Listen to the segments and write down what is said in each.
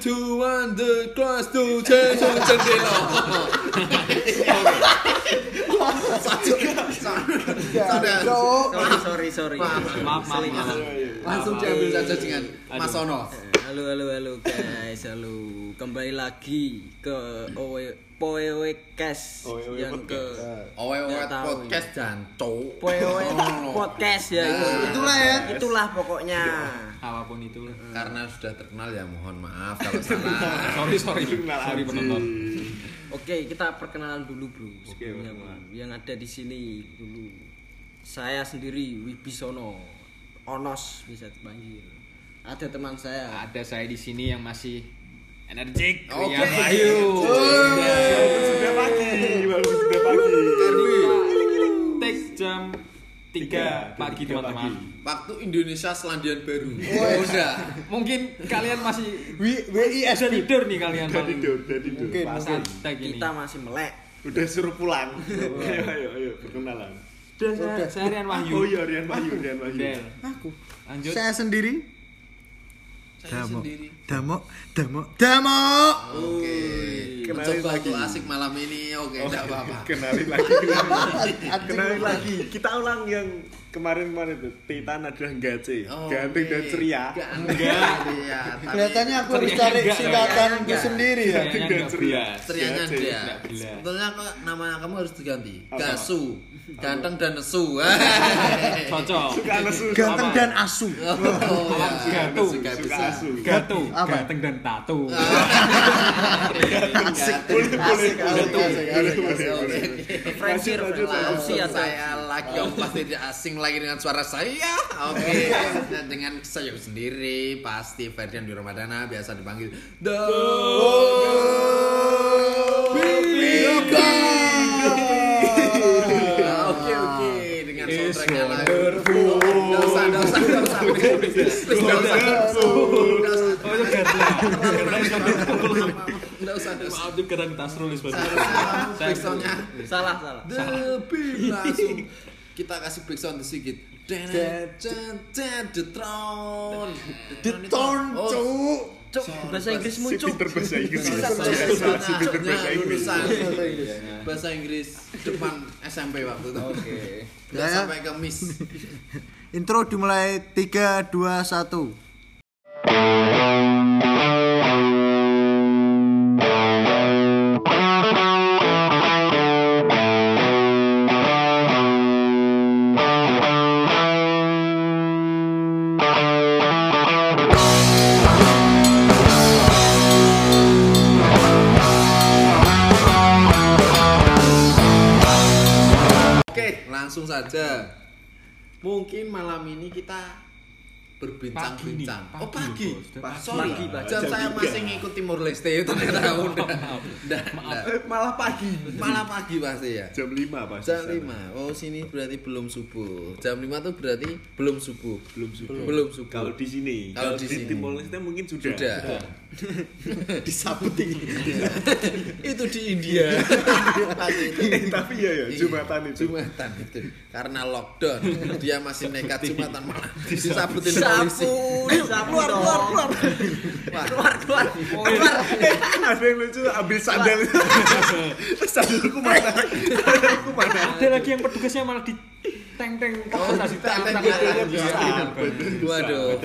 two, one, the class to change jendela. Sorry, sorry, sorry. Maaf, maaf, maaf. Langsung diambil saja dengan Mas Ono. Halo, halo, halo guys, halo. Kembali lagi ke Owe Poewe Cash Owe yang ke Owe owe Nggak tahu. podcast janco. Poewe Podcast ya itu. Nah, Itulah ya. Itulah pokoknya. Apa pun itu. Karena sudah terkenal ya mohon maaf kalau salah. Sorry, sorry. Sorry penonton. Oke, kita perkenalan dulu, Bro. Bro. Bro. Yang ada di sini dulu. Saya sendiri Wibisono. Onos bisa dipanggil. Ada teman saya. Ada saya di sini yang masih energik. Oke. Rian Wahyu. Sudah pagi, baru sudah pagi. Take jam 3 pagi tiga teman-teman. Waktu Indonesia Selandian Baru. Oh, udah. Mungkin kalian masih WIS tidur nih kalian Udah tidur, udah tidur. Mungkin, mungkin. Kita masih melek. Udah suruh pulang. Ayo, ayo, ayo, perkenalan. Udah, saya, saya Rian Wahyu. Oh iya, Rian Wahyu, Rian Wahyu. Aku. Lanjut. Saya sendiri. Saya Damo. sendiri. Damo, Damo, Damo. Oke. Kenalin Mencoba lagi. asik malam ini. Oke, enggak apa-apa. Kenalin lagi, kenalin lagi. Kenalin lagi. Kita ulang yang kemarin-kemarin itu. Titan adalah Gace. Oh, Ganteng dan oke. ceria. Enggak. Iya, Kelihatannya aku harus Ceria cari singkatanku sendiri ya. Ganteng dan ceria. Gace. dia. Sebetulnya kok nama kamu harus diganti. Gasu. Ganteng dan nesu. Cocok. Suka nesu. Ganteng dan asu. Oh, ya. Gatu. Suka asu. Gatu, ganteng dan tato. Asik. Boleh, boleh, Langsung atau saya lagi yang pasti tidak asing lagi dengan suara saya. Oke. Dan dengan saya sendiri pasti Ferdian di Ramadana biasa dipanggil The. Oke oke dengan soundtracknya lagi. wonderful. Nggak usah itu Gadla. Nggak usah. Maaf itu karena Tasrul is Seharusnya backsoundnya Salah, salah. The Beat langsung kita kasih backsound sedikit. Den, den, den, The Throne. The Throne, Oh, cuk. Cuk, bahasa Cuk. pinter bahasa Inggris. Bisa Si bahasa Inggris. bahasa Inggris depan SMP waktu itu. Oke. Ya. sampai ke Miss. Intro dimulai 3 2 1. Langsung saja. Mungkin malam ini kita berbincang-bincang. Pagi oh pagi, pagi. Pak. Sorry, Pagi, jam saya masih ngikut Timur Leste itu ternyata udah. Eh, Malah pagi. Malah pagi pasti ya. Jam 5 pasti. Jam sana. 5. Oh, sini berarti belum subuh. Jam 5 tuh berarti belum subuh. Belum subuh. Belum subuh. Kalau di sini, Kalau di sini. Timor Leste mungkin sudah. Sudah. Disabut ini. itu di India. Eh, tapi ya ya, Jumatan itu. Jumatan itu. Karena lockdown, dia masih nekat Jumatan malah disabutin polisi. Keluar, keluar, keluar. Keluar, keluar. Keluar. Ada yang lucu ambil sandal. Sandalku mana? Sandalku mana? Ada lagi yang petugasnya malah di teng teng Oh, teng- teng- Waduh.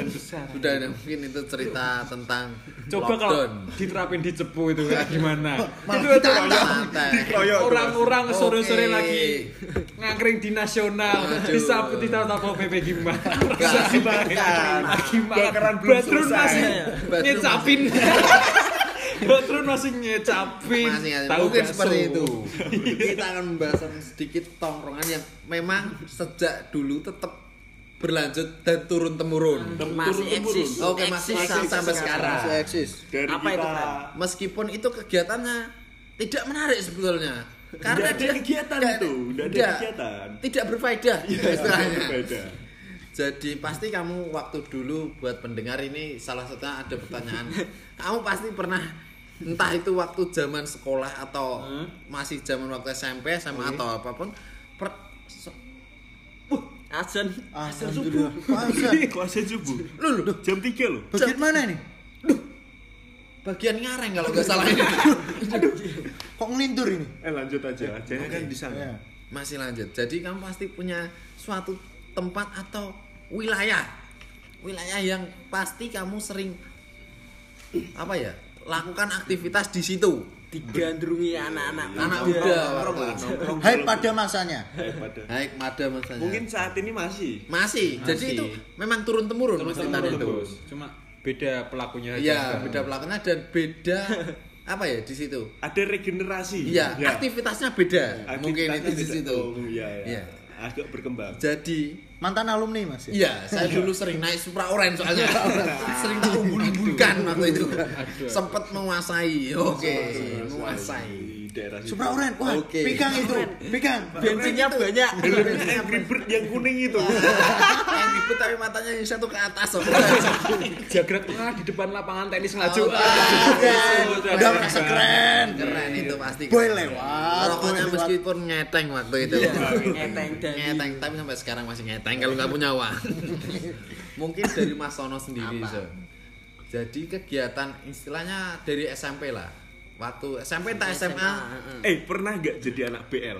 Sudah ada mungkin itu cerita tentang Coba kalau lockdown. diterapin di cepu itu gimana? itu ada orang-orang sore-sore lagi ngangkring di nasional disabut di tahu PP gimana? Makan belum Badrun selesai. masih ngecapin. Badrun masih ngecapin. Masih ada. Tahu mungkin bakso. seperti itu. Kita akan membahas sedikit tongkrongan yang memang sejak dulu tetap berlanjut dan turun temurun. Masih eksis. Oke, masih eksis sampai sekarang. Masih eksis. Dari Apa itu, kita Fred? Meskipun itu kegiatannya tidak menarik sebetulnya. Karena ada dia- kegiatan itu, nggak ada kegiatan. Tidak berfaedah istilahnya. berbeda. Jadi pasti kamu waktu dulu buat pendengar ini salah satunya ada pertanyaan. kamu pasti pernah entah itu waktu zaman sekolah atau masih zaman waktu SMP, SMA atau apa pun per- so- Azan. Alhamdulillah. Masa? Kuasa subuh. Loh, loh, Jam 3 loh. Bagian mana nih? bagian ngareng kalau nggak salah ini. Kok ngelindur ini? Eh lanjut aja. Jangan kan di sana. Ya. Masih lanjut. Jadi kamu pasti punya suatu tempat atau wilayah. Wilayah yang pasti kamu sering apa ya? lakukan aktivitas di situ. digandrungi anak-anak Anak muda. Hai pada masanya. Hai pada. Masanya. Mungkin saat ini masih. masih. Jadi itu memang turun temurun Titan itu. cuma beda pelakunya aja Iya, sekarang. beda pelakunya dan beda apa ya di situ? Ada regenerasi. Iya, Ya. aktivitasnya beda. Mungkin itu di situ. Oh, iya, iya. Iya. Agak berkembang. Jadi Mantan alumni Mas ya? Iya, saya dulu sering naik Supra Orange soalnya. sering diumbul-umbulkan waktu itu. Sempat menguasai. Oke, menguasai. Daerah situ. Supra Oren. Wah, Oke. pikang itu. Pikang. bensinnya banyak Angry Bird yang kuning itu. Yang ribut tapi matanya yang satu ke atas. Sob. Jagrak tengah di depan lapangan tenis ngaju Oh, Udah udah merasa keren. Keren itu pasti. Boy keren. lewat, Rokoknya boy lewat. meskipun ngeteng waktu itu. ngeteng dan ngeteng tapi sampai sekarang masih ngeteng kalau nggak punya uang. Mungkin dari Mas Sono sendiri. Jadi kegiatan istilahnya dari SMP lah. Waktu SMP entah SMA. Eh, pernah nggak jadi anak BL?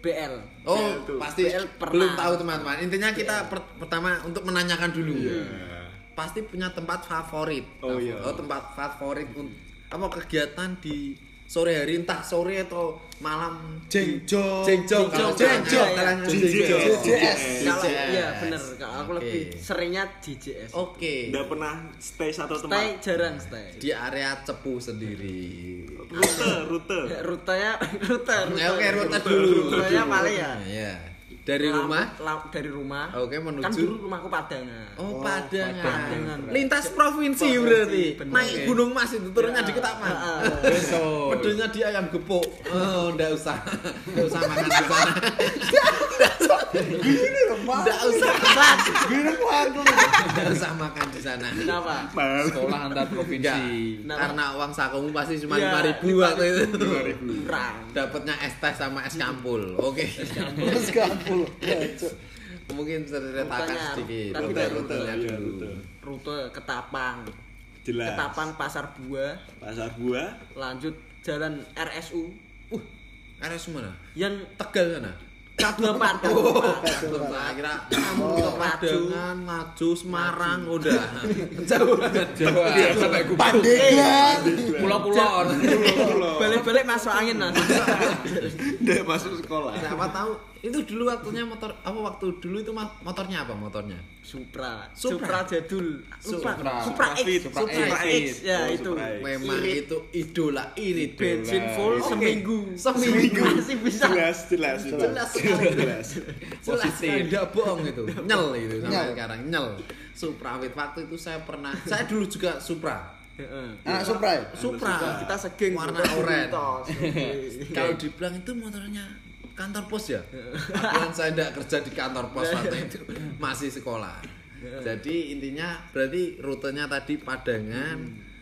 BL Oh, BL pasti BL pernah. belum tahu teman-teman. Intinya kita per- pertama untuk menanyakan dulu. Iya. Pasti punya tempat favorit. Oh, iya. Oh, tempat favorit apa kegiatan di sore hari entah sore atau malam Jengjong. Jengjong. Jengjong. JJS. kalau iya bener kalau aku lebih seringnya JJS Oke. Nggak pernah stay satu stay tempat. jarang stay Di area Cepu sendiri. Rute, rute. rutenya rute oke, rute dulu. rutenya paling ya Iya. Dari Lam- rumah lam- dari rumah Oke, menuju- kan dulu rumahku Padangan Oh, Padangan. Padangan. Lintas provinsi Provinsi, berarti. bener. Naik. Gunung Mas itu turunnya Ya. di Ketapang. Betul. Pedonya di ayam gepuk. Oh, enggak usah. Enggak usah makan di sana. Gini loh, Pak. Enggak usah. Gini waktu. Enggak usah makan di sana. kenapa sekolah antar provinsi? Karena uang sakumu pasti cuma Iya, 5000 waktu itu. kurang Dapatnya es teh sama es campur. Oke. Terus kampul. Mungkin ceritakan Rutenya, sedikit. tapi Rute rutenya Iya, dulu. rute. rute Ketapang Jelas. Ketapang Pasar Buah Pasar buah. lanjut jalan RSU Uh, RS mana? yang Tegal sana. K24 Oh, K24. saya kira kamu ke Padangan, Maju, Semarang, udah jauh banget. Jawa sampai gubuk Pandeglang. pulau-pulau balik-balik masuk angin lah Nggak masuk sekolah. Siapa tahu itu dulu waktunya motor apa waktu dulu itu motornya apa motornya? Supra Supra. Supra jadul Lupa. Supra. Supra X Fit, Supra, Supra X X. ya Oh, itu Supra X. Memang Irit. itu idola irit. bensin full Oke. seminggu Seminggu. masih bisa Jelas, jelas, Jelas jelas. Jelas tidak bohong itu. Nyel itu sampai Nyel. sekarang nyel. Supra Fit waktu itu saya pernah saya dulu juga Supra. Heeh. Anak Supra ya? Supra. kita segeng warna oranye. Kalau dibilang itu motornya kantor pos ya? Kan saya tidak kerja di kantor pos waktu itu, masih sekolah. Jadi intinya berarti rutenya tadi Padangan,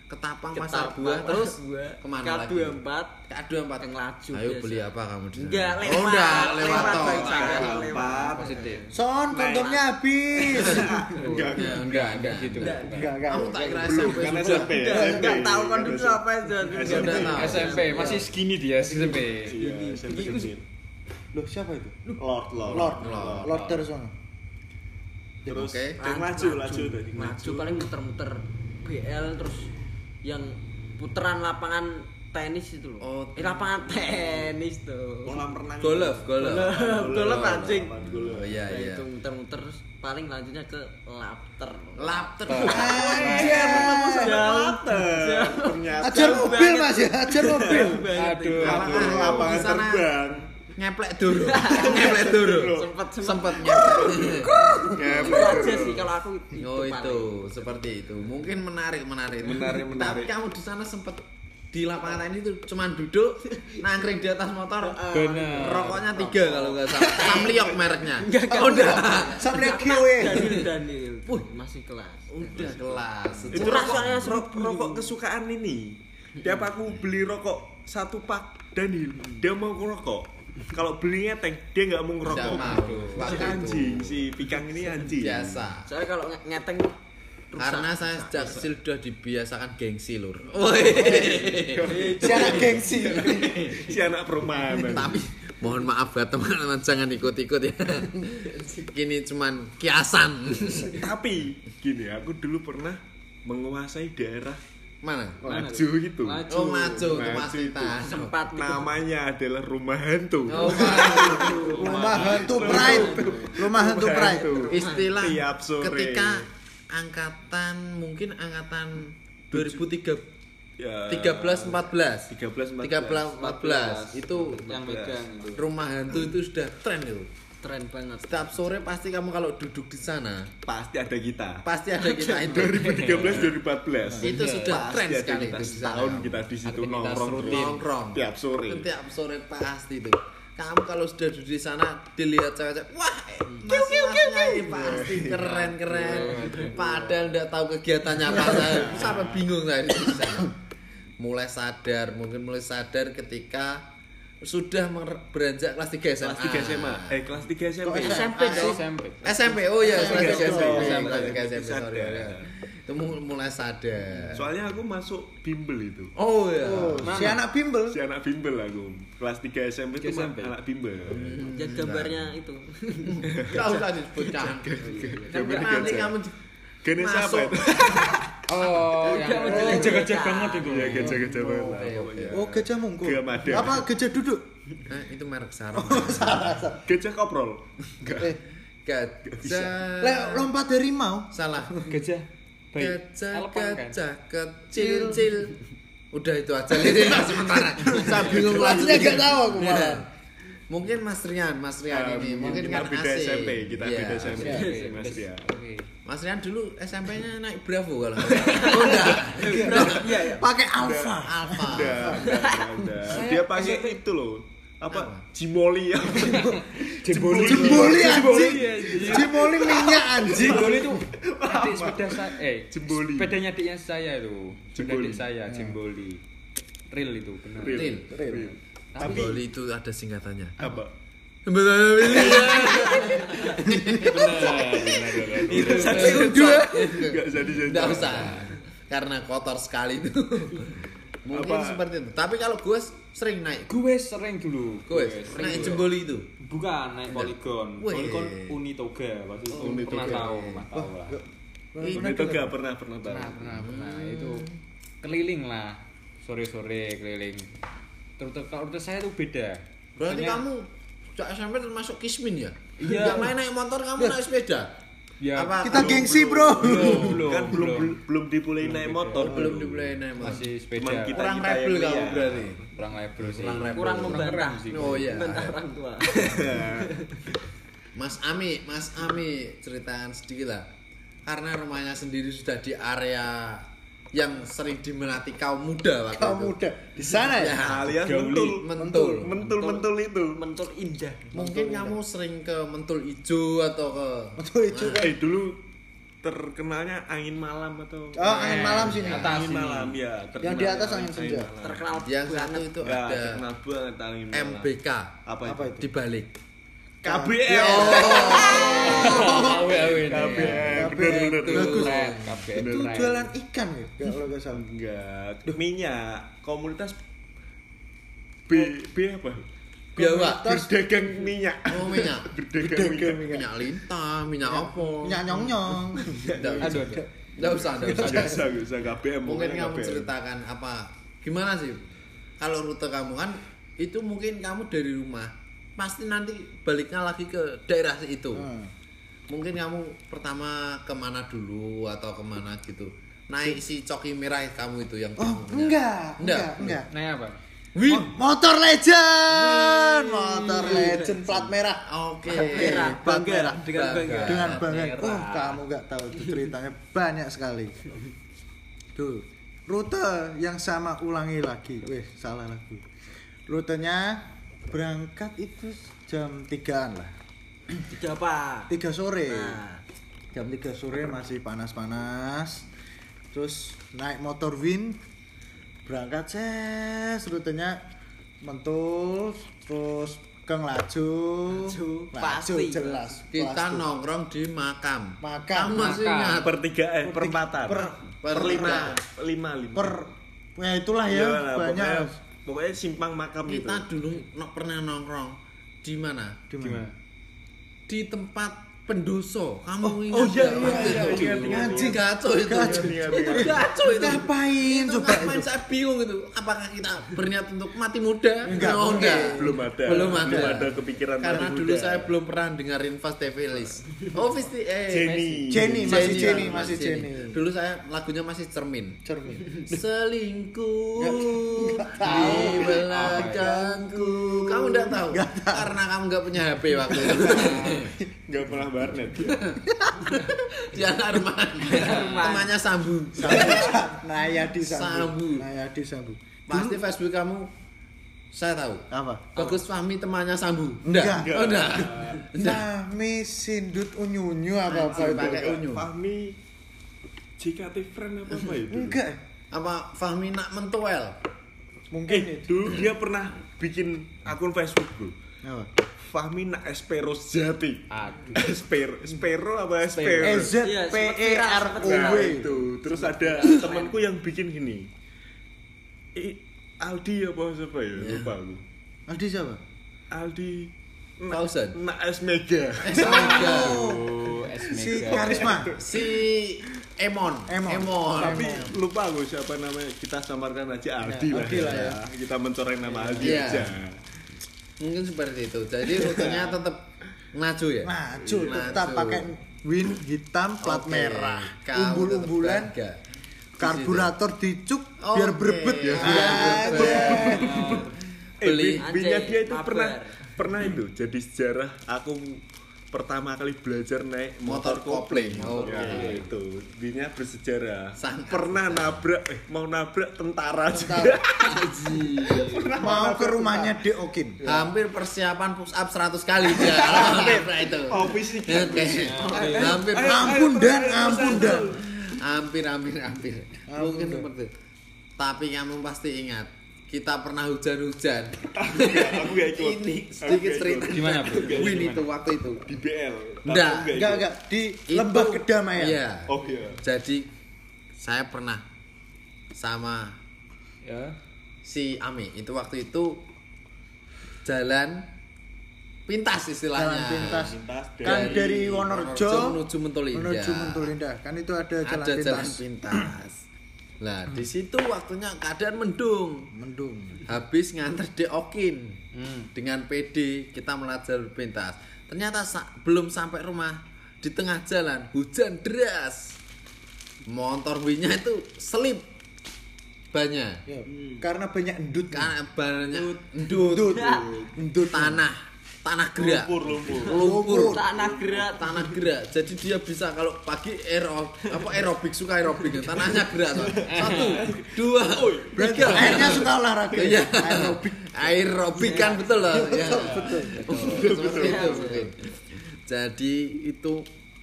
Ketapang, Pasar Ketapang, Buah, terus Pasar Buah, ke mana lagi? K24 K24 yang laju Ayo biasa. beli apa kamu di sana? Enggak, Oh, lewat. udah lewat Lewat, toh. Bang, saya. Ah, Lewat. positif Son, kondomnya habis. Enggak, ya, enggak, enggak gitu Enggak, enggak. Kamu tak kira Belum, SMP kan. SMP. Enggak, enggak tahu kan Kan SMP. apa aja SMP. Enggak masih skinny dia SMP Iya, SMP kecil. Loh, siapa itu? Lord, Lord. Lord. Lord. Lord dari sana. Terus Oke. dan maju, maju tadi. maju paling muter-muter BL terus yang puteran lapangan tenis itu loh. Oh, eh, lapangan tenis tuh. Kolam renang. Golf, golf. Golf anjing. Oh iya Nah, iya. itu muter-muter terus paling lanjutnya ke lapter. Lapter. Ternyata Ajar mobil Mas ya, ajar mobil. aduh Lapangan terbang. Ngeplek dulu. Ngeplek dulu. Sempet sempet. Ngeplek. itu aja sih kalau aku oh paling. itu. seperti itu. Mungkin menarik menarik. Menarik, menarik. tapi kamu di sana sempet di lapangan ini tuh cuman duduk nangkring di atas motor. Bener. rokoknya tiga kalau nggak salah. Samliok mereknya. Oh udah Sampai kiwe. Daniel Daniel. Masih kelas. Udah kelas. Itu Murah rokok, rokok, rokok kesukaan ini. Tiap aku beli rokok satu pak dan dia mau ngerokok. Kalau beli ngeteng dia nggak mau ngerokok. Itu. anjing, si pikang ini anjing. biasa soalnya kalau nge- ngeteng Karena saya sejak kecil sudah dibiasakan gengsi lur. Si anak gengsi. si anak perumahan Tapi mohon maaf ya teman-teman jangan ikut-ikut ya. Gini cuman kiasan. tapi gini aku dulu pernah menguasai daerah Mana? maju itu Maju. Oh maju itu. Titan. sempat namanya adalah rumah hantu Oh, Rumah hantu pride. Rumah hantu pride. istilah Tiap sore. ketika angkatan mungkin angkatan 2013 ya, 13 14 13 14 13 14 itu yang megang itu rumah hantu itu sudah tren itu tren banget. Setiap sore pasti kamu kalau duduk di sana pasti ada kita. pasti ada kita. itu 2013 2014 itu sudah pasti tren sekali kita. itu setahun kita di situ nongkrong rutin. nongkrong. Tiap sore. Tiap sore pasti itu. Kamu kalau sudah duduk di sana dilihat cewek-cewek wah mas masnya ini pasti keren keren. Padahal nggak tahu kegiatannya apa saya. Sampai bingung saya di sana. Mulai sadar mungkin mulai sadar ketika sudah beranjak kelas 3 SMA kelas 3 SMA eh kelas 3 SMP Kok SMP dong SMP. SMP oh ya kelas 3 SMP SMP. kelas 3 SMP Sadar. sorry ya. itu mu- mulai sadar soalnya aku masuk bimbel itu oh ya Oh, si anak bimbel. si anak bimbel aku kelas 3 SMP itu SMP. anak bimbel Lihat gambarnya itu Gak usah disebutkan. Gambarnya kamu Gene siapa Masuk. itu? Oh, yang gajah-gajah banget itu. Iya gajah-gajah banget lah. Oh, gajah mada. Apa gajah duduk? Nah, itu merek sarung. Gajah koprol. Enggak. Eh, Gajah. le lompat dari mau. Salah. Gajah. Baik. Gajah, kan? gajah kecil, cil. Udah itu aja ini sementara. Saya bingung lagi. Selanjutnya gak tahu aku malah. Mungkin Mas Rian, Mas Rian Ah, ini mungkin kita kan beda asik. SMP, kita Iya. beda SMP. Oke, Mas Ria. Oke. Mas Rian dulu SMP-nya naik Bravo kalau. Oh enggak. iya iya Pakai alfa. Alfa. Udah, udah, udah. Dia pakai itu loh. Apa? Jimoli ya. Jemboli. Jemboli anjing. Jemboli minyak anjing. Jemboli itu adik sepeda saya eh Jemboli. sepedanya adiknya saya itu adik saya Jemboli real itu benar Real. Real. Tapi Boli itu ada singkatannya. Apa? benar benar benar Itu satu Dua. Enggak jadi jadi. Enggak usah. Karena kotor sekali itu. Mungkin Apa? seperti itu. Tapi kalau gue sering naik. gue sering dulu Gue sering naik dulu. jemboli itu. bukan naik poligon poligon Unitoga waktu itu Uni pernah Toga. tahu pernah tahu lah gak pernah pernah tahu. pernah pernah pernah itu keliling lah sore sore keliling terus kalau rute saya tuh beda Berarti Maksudnya- kamu sejak SMP termasuk kismin ya? Iya. Yang lain naik motor kamu naik sepeda. ya Apa Kita gengsi, Bro. belum belum Kan belum belum dipulai naik motor. Belum dibeli naik motor. masih sepeda Cuman kita Kurang kita rebel kamu lihat. berarti. kurang level sih Kurang rebel. kurang membantah. Oh iya. membantah orang tua Mas Ami, Mas Ami ceritakan sedikit lah. Karena rumahnya sendiri sudah di area yang sering diminati kaum muda waktu Kaum itu. muda di sana ya. Ya. Alias mentul. Mentul. Mentul mentul itu. mentor indah Mungkin kamu sering ke Mentul Ijo atau ke Betul itu. Eh dulu terkenalnya angin malam atau Oh, angin malam sini. Atas angin sini. malam ya. Yang di atas angin senja. terkenal yang satu itu Ya, ada terkenal banget angin malam. MBK Apa Apa itu? itu? KBL. KBL. KBL. Bener. Bagus. Itu jualan ikan ya? Kalau nggak salah. Enggak. Minyak. Komunitas B B apa? Biawak. Berdagang minyak. Oh minyak. Berdagang minyak. minyak lintah, minyak apa? Minyak nyong nyong. Aduh aduh Nggak usah, nggak usah. Enggak usah, enggak usah KBM. Mungkin kamu KBM. ceritakan apa? Gimana sih? Kalau rute kamu kan itu mungkin kamu dari rumah pasti nanti baliknya lagi ke daerah itu. Hmm. Mungkin kamu pertama ke mana dulu atau ke mana gitu. Naik si coki merah kamu itu yang Oh, enggak, Enggak. enggak, enggak. naik apa Win. Mo- Motor Legend, motor Legend plat merah. Oke. Merah, plat Bangga merah. dengan bangga Dengan bangga. merah. Oh, kamu nggak tahu itu ceritanya banyak sekali. Tuh, rute yang sama ulangi lagi. Wih, salah lagi. Rutenya berangkat itu jam 3-an lah. tiga apa 3 sore. Nah. Jam 3 sore masih panas-panas. Terus naik motor Win berangkat ses rutenya mentul terus Kang laju. Laju, Laju pasti. jelas. Kita pasti. nongkrong di makam. Makam. Masih Makam. ingat? per tiga eh perempatan Per- per lima lima lima per ya itulah ya lah, banyak pokoknya, simpang makam Kita itu dulu no- pernah nongkrong. Di mana? di mana? Di tempat pendoso. Kamu ingat? oh iya, iya, iya, itu? Anjing gaco itu. Gaco. Ingat, ingat. Gaco itu. ngapain Itu coba ngapain itu saya bingung itu. Apakah kita berniat untuk mati muda? Enggak, oh, enggak. belum ada Belum ada. belum ada kepikiran Karena mati dulu muda. saya belum pernah dengerin Fast Evilis. Oh, Festi eh Jenny Jenny masih Jenny, masih Jenny Dulu saya lagunya masih cermin. cermin Selingkuh di belakangku. Kamu enggak tahu? Karena kamu enggak punya HP waktu itu. nggak pernah barnet ya. Di anak rumah. Temannya Sambu. Nayadi Sambu. Sambu Nayadi Sambu Pasti Facebook kamu saya tahu. apa Bagus Fahmi temannya Sambu. Enggak. Enggak. Oh, enggak. Fahmi Sindut Unyunyu apa apa itu pakai unyu. Fahmi JKT friend apa apa itu enggak Apa Fahmi nak mentuel? mungkin eh itu dulu dia pernah bikin akun Facebook bro apa Fahmi nak Espero sejati Aduh. Espero Espero apa Espero? E Z Iya, P E R O Nah, W. Itu. Terus ada temanku yang bikin gini. I, Aldi apa siapa ya? Lupa aku. Aldi siapa? Aldi. Fauzan. Nak S Mega. Oh, S si Mega. Karisma. Si Emon. Emon. Emon. tapi lupa aku siapa namanya. Kita samarkan aja Aldi lah, Aldi lah ya. kita mencoreng nama Aldi Iya. aja Mungkin seperti itu. Jadi rutenya tetap maju ya. maju tetap pakai win hitam plat Oke. merah umbul-umbulan karburator dicuk biar berebet ya Biar berebet. eh Beli. Anjay, dia itu pernah pernah itu jadi sejarah aku pertama kali belajar naik Motor motor, kopling. kopling. Oke. Ya, itu binya bersejarah Sangat. pernah nabrak eh mau nabrak tentara juga mau ke rumahnya De Okin Hampir persiapan push up 100 kali dia. Hampir itu. oh fisik Oke. Hampir ampun dan ampun dan hampir hampir hampir. Mungkin seperti itu. Tapi kamu pasti ingat kita pernah hujan-hujan. aku gak ikut Ini sedikit cerita. Gimana, Bro? Win ikut. itu waktu itu. di BL Enggak, enggak enggak di Itu- lembah kedamaian Iya. oh iya Jadi saya pernah sama Ya. si Ami itu waktu itu jalan pintas istilahnya. jalan pintas Pintas kan dari dari Wonorejo menuju Mentulinda. menuju kan itu ada jalan Ada jalan pintas pintas. Nah, di situ waktunya keadaan mendung. mendung Habis nganter di Okin. Hmm. Dengan PD kita melajari pintas. Ternyata sa- belum sampai rumah di tengah jalan hujan deras. Motor winya itu selip banyak. ya, karena banyak endut Karena banyak endut, endut endut tanah, tanah gerak. lumpur lumpur. Lumpur. Tanah gerak. tanah gerak. Jadi dia bisa kalau pagi aerob apa aerobik suka aerobik. Tanahnya gerak Pak. satu dua berarti tiga. Airnya suka olahraga. Iya. Aerobik. Aerobik kan betul loh ya. betul betul. Itu mungkin. jadi itu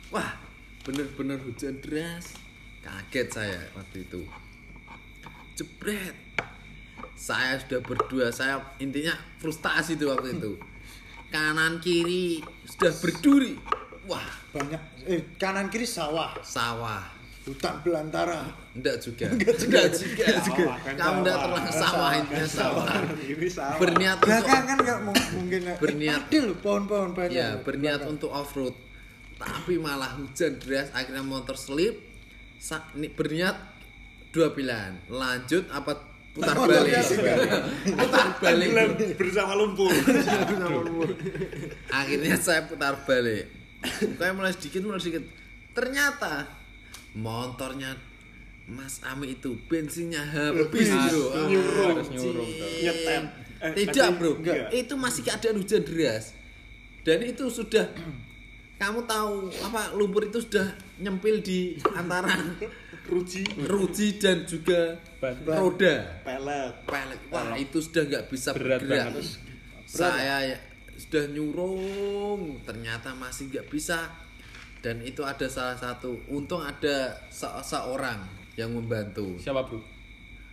wah bener-bener hujan deras. Kaget saya waktu itu. Jebret. Saya sudah berdua. Saya intinya frustasi itu waktu itu kanan kiri. Sudah berduri. Wah banyak. Eh kanan kiri sawah. Sawah. Hutan belantara. Enggak juga. Enggak juga. Sawah, kan kamu enggak sawah. terlalu sawah intinya sawah. Ini sama berniat untuk belakang kan nggak mu- mungkin Berniat. Ada loh pohon-pohon banyak. Ya berniat untuk off road tapi malah hujan deras akhirnya motor slip Sa- berniat dua pilihan. Lanjut apa putar balik. putar balik. bersama lumpur. Akhirnya saya putar balik. Kayak mulai sedikit mulai sedikit. Ternyata motornya Mas Ami itu bensinnya habis bro. Nyurung. Nyetem. Eh, tidak ada- bro. enggak. itu masih keadaan hujan deras. Dan itu sudah kamu tahu apa lumpur itu sudah nyempil di antara ruji. Ruji dan juga Ban. roda. Pelet. Pelek wah itu sudah nggak bisa Berat bergerak. banget. saya ya, sudah nyurung. Ternyata masih nggak bisa. Dan itu ada salah satu. Untung ada se- seorang yang membantu. Siapa, Bro?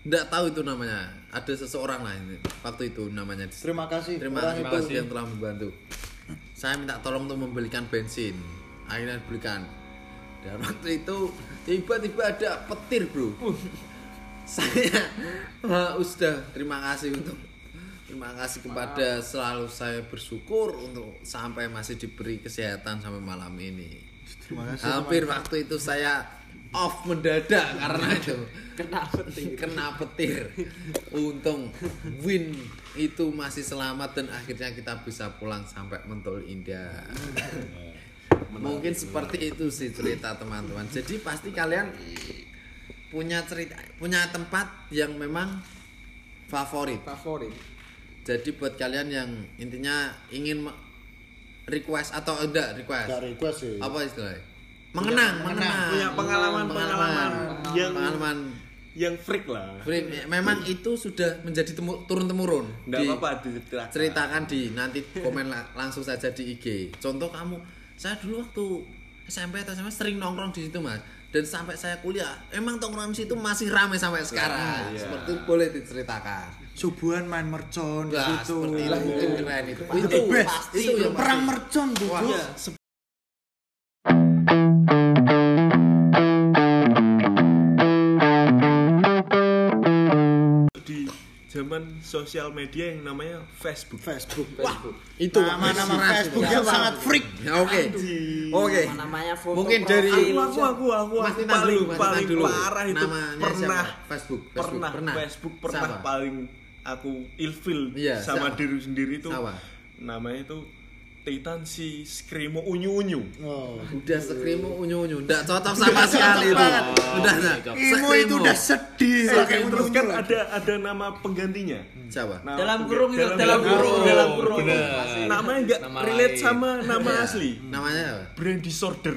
nggak tahu itu namanya. Ada seseorang lah ini. Waktu itu namanya. Terima kasih. terima kasih yang telah membantu saya minta tolong untuk membelikan bensin. Akhirnya dibelikan. Dan waktu itu tiba-tiba ada petir bro. Saya wah, sudah terima kasih untuk terima kasih kepada selalu saya bersyukur untuk sampai masih diberi kesehatan sampai malam ini. Terima kasih. hampir waktu itu saya off mendadak karena itu. Kena petir. kena petir. Untung win itu masih selamat dan akhirnya kita bisa pulang sampai Mentul Indah. Mungkin seperti itu sih cerita teman-teman. Jadi pasti kalian punya cerita punya tempat yang memang favorit. Favorit. jadi buat kalian yang intinya ingin request atau enggak request? Gak request sih. apa istilahnya mengenang mengenang. punya pengalaman-pengalaman yang- pengalaman. yang freak lah. Freak, ya, memang itu sudah menjadi temu, turun temurun nggak apa-apa diceritakan. ceritakan di nanti komen la- langsung saja di IG contoh kamu saya dulu waktu SMP atau SMA sering nongkrong di situ mas. Dan sampai saya kuliah emang tongkrongan di situ masih ramai sampai sekarang. Iya. seperti itu boleh diceritakan. Subuhan main mercon di Wah, situ. seperti itu. Keren itu. Itu best. pasti itu yang perang mercon tuh. Zaman sosial media yang namanya Facebook Facebook. Wah, itu Nama-nama Facebook itu. yang sangat freak. Ya, oke oke namanya foto Mungkin dari- aku aku aku Mas aku Titan paling dulu, Mas paling dulu. parah itu Namanya pernah siapa? Facebook, Facebook, pernah pernah. Facebook pernah Siapa? paling aku ilfil Iya, sama siapa? diri sendiri itu Siapa? namanya itu Titan si Skrimo unyu unyu Oh. udah sekrimu unyu unyu nggak cocok sama sekali itu udah nggak Imo itu udah sedih. pakai terus kan ada ada nama penggantinya. Siapa? Nama Dalam kurung itu, dalam kurung. dalam kurung. Bener. namanya nggak Nama relate lain. sama nama Iya. asli. Namanya apa? Brand disorder.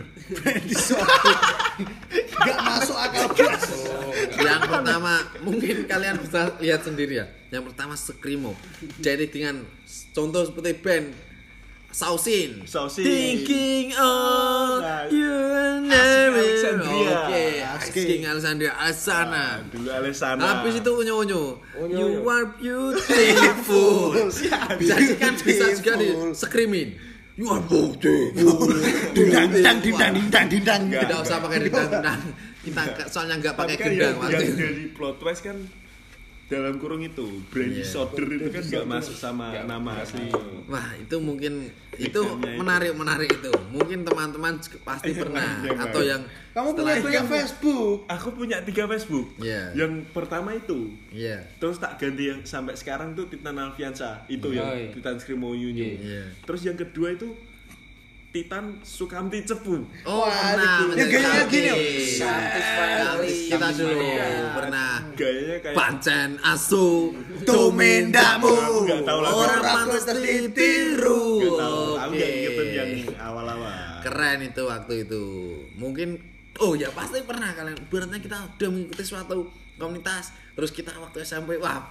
Gak masuk akal bos. yang pertama mungkin kalian bisa lihat sendiri ya. Yang pertama Skrimo. Jadi dengan contoh seperti band Sausin Sausin. Thinking of Nah, you and Alexandria. Oke Asking. Asking Alexandria Asana dulu Alessana Habis itu unyu unyu. You are beautiful. Jadi kan bisa juga di skrimin. You are beautiful. Dindang dindang dindang dindang dindang. Tidak usah pakai dendang dendang. Kita soalnya nggak pakai tapi kan gendang yang, waktu yang itu. plot twist kan dalam kurung itu brand Iya. disorder itu kan nggak masuk sama nama asli Wah itu mungkin itu Nickname-nya itu. menarik menarik itu. Mungkin teman-teman pasti pernah Yang atau yang Kamu punya banyak Facebook. aku punya tiga Facebook Iya. yang pertama itu Iya. terus tak ganti yang sampai sekarang tuh Titan Alfiansa itu yang Oh, iya. Titan Skrimo Yunyu Iya. terus yang kedua itu Titan Sukamti Cepu Oh, pernah yang gayanya menjadi gini. Kita dulu. pernah. Gayanya kayak pancen asu Tumendamu. Aku nggak tahu lah. orang pantas ditiru. Nggak tahu. Aku Oke. nggak ingetin yang awal-awal. Keren itu waktu itu. Mungkin oh ya pasti pernah kalian. Beratnya kita udah mengikuti suatu komunitas. Terus kita waktu SMP wah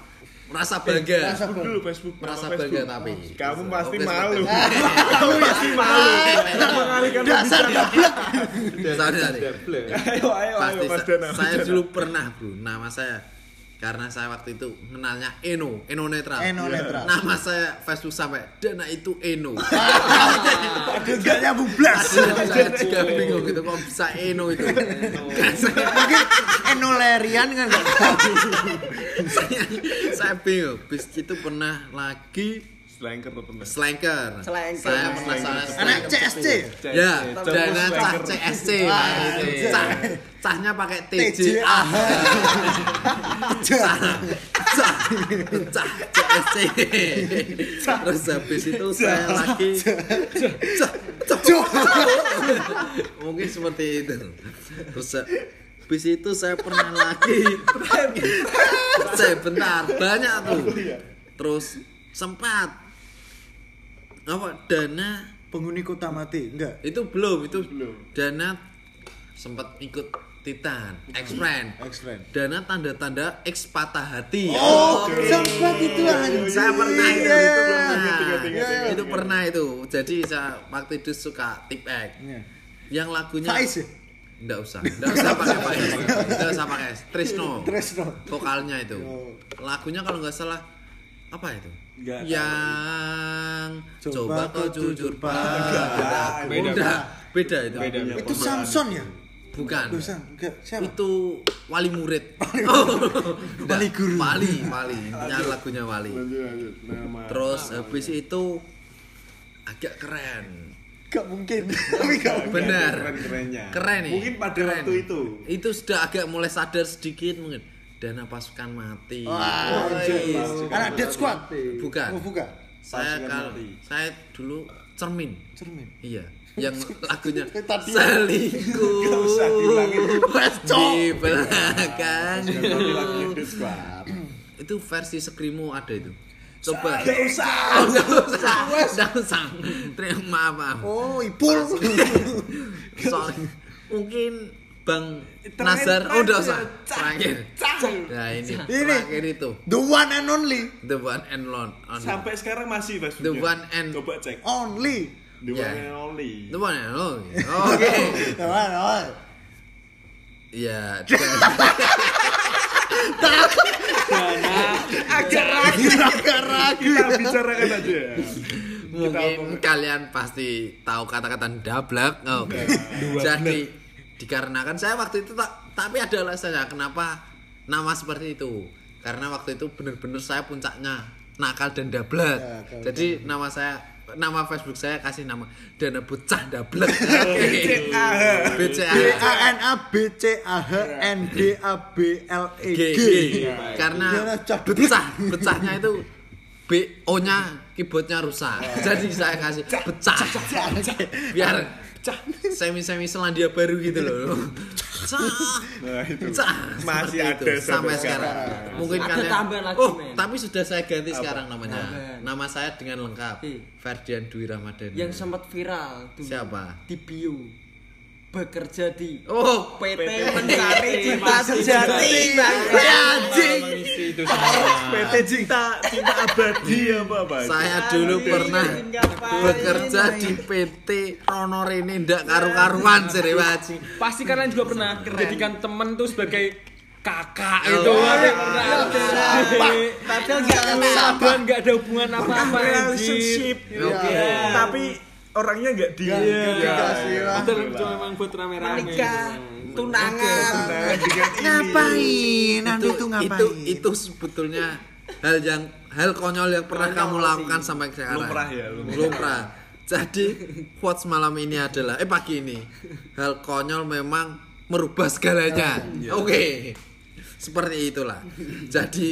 merasa bangga. Merasa Facebook dulu Facebook merasa bangga tapi kamu pasti malu. Kamu pasti malu. Mengalihkan Dasar pembicaraan. Sorry, sorry. ayo ayo ayo Mas saya dulu pernah bro nama saya karena saya waktu itu kenalnya Eno Eno netral Eno netral. nama saya Facebook sampai Dana itu Eno Gak nyambung blas. saya juga bingung gitu kok bisa Eno itu Kan saya Mungkin enolerian kan gak tahu. saya, saya bingung bis itu pernah lagi Slanker atau teman slanker. Slanker. saya pernah Anak slanker CSC. ya CSC. dana cah Slanker. CSC anjir. cah cahnya pakai TJA. Cah. Cah. Cah CSC terus habis itu saya lagi. Cah. Cah. Mungkin seperti itu. Terus habis itu saya pernah lagi. Saya bentar banyak tuh. Terus sempat apa dana Penghuni kota mati. Enggak. itu belum itu Belum. dana sempat ikut Titan X-Friend X-Friend. dana tanda-tanda X patah hati Oh, Oke. sempat itu anjing. saya pernah itu, Iya, itu iya, pernah ingat, ingat, itu pernah itu jadi saya waktu itu suka tip X Iya. yang lagunya Faiz ya? Enggak usah, enggak usah pakai pakai, enggak usah pakai Trisno. Tresno. Vokalnya itu. Lagunya kalau nggak salah apa itu? Tahu. Yang Coba coba, kau jujur pada Beda. Udah, beda itu. Beda. Itu Samson ya? Bukan. Enggak siapa? Itu wali murid. Oh, Wali guru. Wali, wali. Intinya lagunya wali. Lanjut lanjut. Nama. Terus habis itu agak keren. Gak mungkin. Tapi gak mungkin. Benar. Keren kerennya. Keren nih. Mungkin pada Keren. waktu itu. Itu sudah agak mulai sadar sedikit mungkin. Dana pasukan mati. Wah, Woi. Anak Dead Squad. Bukan. Oh, bukan. Saya Pasukan kal mati. saya dulu cermin. Cermin. Iya. Yang lagunya Tadi. selingkuh di belakang. Itu versi Skrimo ada itu. Coba. Nggak usah. Oh, nggak usah. Nggak usah. Terima maaf, maaf. Oh, Ipul. Sorry. Mungkin Bang Nazar, oh udah usah. Terakhir. Nah ini, Ini. terakhir itu. The one and only. The one and lone. only. Sampai sekarang masih Mas. The one and- Coba cek. Only. The Yeah. one and only. The one and only. Oke. The one and only. Ya, Agak ragu. Agak ragu. Kita bicarakan aja. mungkin kalian pasti tahu kata-kata dablek. Oke. Jadi dikarenakan saya waktu itu tak tapi ada alasannya kenapa nama seperti itu. Karena waktu itu benar-benar saya puncaknya nakal dan dablek. Ya, Jadi nama saya nama Facebook saya kasih nama Dana Bocah Dablek. B BCA. A N A B C A H N D A B L E G, G. G. Karena Dana Cah pecah, pecahnya itu B O-nya keyboardnya rusak. Jadi saya kasih pecah. Biar semi-semi Selandia Baru gitu loh. Pecah. Nah, itu. Pecah. Masih Seperti ada itu, sampai sekarang. Mungkin Ada kalian tambahan lagi, Oh, men. tapi sudah saya ganti sekarang namanya. Tambahan. Nama saya dengan lengkap Eh. Ferdian Dwi Ramadhani. Yang sempat viral tuh. Siapa? Di bio. Bekerja di Oh, PT PT Mencari Cinta Sejati. Anjing. PT Cinta Cinta Abadi apa apa? saya dulu pernah bekerja di PT Rono Rene ndak karu-karuan Sriwaji. Pasti kalian juga pernah jadikan temen tuh sebagai kakak Oh. itu ada pernah Padahal nggak kenal. sahabat nggak ada hubungan apa-apa relationship. Tapi orangnya nggak di Nggak, Iya. dikasih lah. Betul, itu memang buat rame-rame. Menikah, tunangan. Dengan ini. Ngapain? Nanti itu itu ngapain? itu itu sebetulnya hal yang hal konyol yang pernah kamu lakukan sampai sekarang Lumrah ya, lumrah. lumrah jadi quotes malam ini adalah eh pagi ini hal konyol memang merubah segalanya oke seperti itulah jadi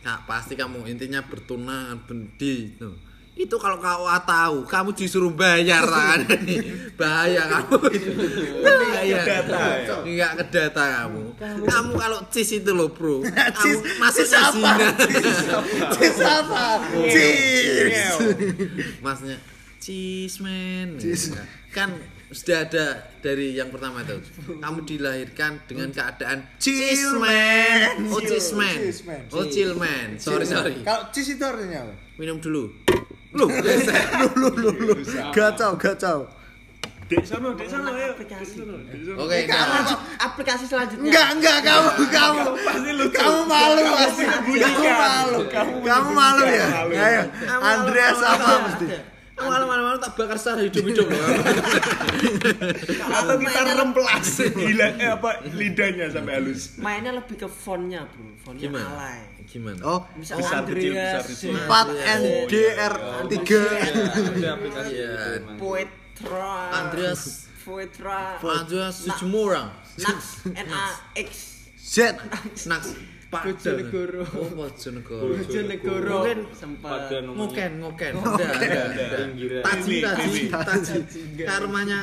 nah pasti kamu intinya bertunangan bendi itu itu kalau kau tahu kamu disuruh bayar kan bahaya kamu. Bahaya. Kedata ya? nggak ke data kamu kamu kalau cis itu loh bro. Kamu masuk cis apa? Cis apa? Cis. masnya cis men. Kan sudah ada dari yang pertama itu. Kamu dilahirkan dengan keadaan Chill man. oh cis man Cis man. oh chill man sorry sorry. Kalau cis itu artinya apa? minum dulu lu Lu lu lu. Gacau gacau. Dek sono, dek sono ayo. Aplikasi. Oke Lanjut aplikasi selanjutnya. Enggak enggak kamu kamu Pasti lu kamu malu pasti. Kamu malu. Kamu Kamu malu ya. Ayo. Andreas apa mesti? Malam malam malam tak bakar secara hidup hidup Atau kita remplas gila eh apa lidahnya sampai halus. Mainnya lebih ke fontnya, Bro. Fontnya gimana alay. gimana Oh, Misal Besar, kecil, besar, Andreas, kecil. 4 NDR 3. Ada aplikasi Iya. gitu emang. Poetra. Andreas Poetra. Andreas Sujumorang Nax N A X Z. Snacks Bojonegoro. oh Bojonegoro. Bojonegoro. Mungkin sempat. ngoken ngoken udah udah taji taji taji. Karmanya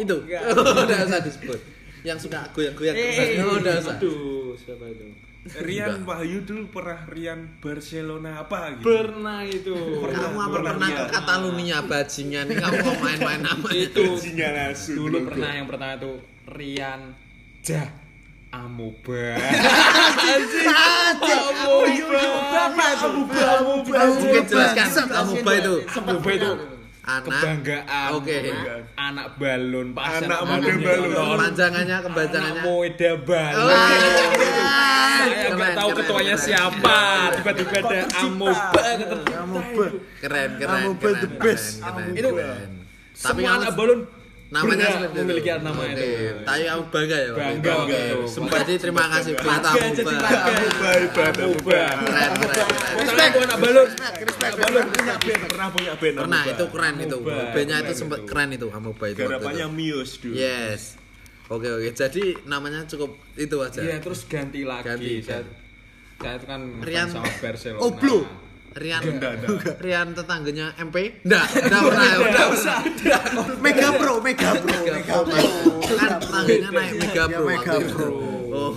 itu. Udah usah disebut. Yang suka goyang-goyang. Eh, oh, udah usah. Aduh, siapa itu? Rian Wahyu dulu pernah Rian Barcelona apa gitu. Pernah itu. kamu apa Pernah. pernah ke lihat. Katalunia bajingan nih kamu mau main-main nama itu. Bajingan asu. dulu pernah yang pertama itu Rian Jah Amuba. Bapak Amuba, Amuba. mungkin jelaskan. Bangsat, kamu itu. Amuba itu anak. kebanggaan. Oke. anak, anak balon pas Anak balon model balon. anak kepanjangannya. Moeda balon. Oh, saya nggak tahu ketuanya keren. siapa. Tiba-tiba ada amoeba be- Keren, keren. Keren, the best. Itu kamu- anak balon namanya memiliki nama Oke. itu Tapi kamu bangga ya? Bangga. Jadi terima kasih buat Bangga, Bang. bangga. Hebat amoeba Keren, keren. Respect gua anak balon Respect, balon punya band pernah punya band Pernah itu keren itu. B-nya itu sempat keren itu Amoeba itu. garapannya. Muse dulu Yes. Oke oke. Jadi namanya cukup itu aja. Iya terus ganti lagi Ganti, saya itu kan Rian- sama Barcelona Oblo. Rian. Rian tetangganya MP? Enggak, enggak pernah ya. Enggak usah. Mega Pro, Mega Pro, Mega Pro. Kan tetangganya naik Mega Ya, Pro. Mega. Pro. Oh.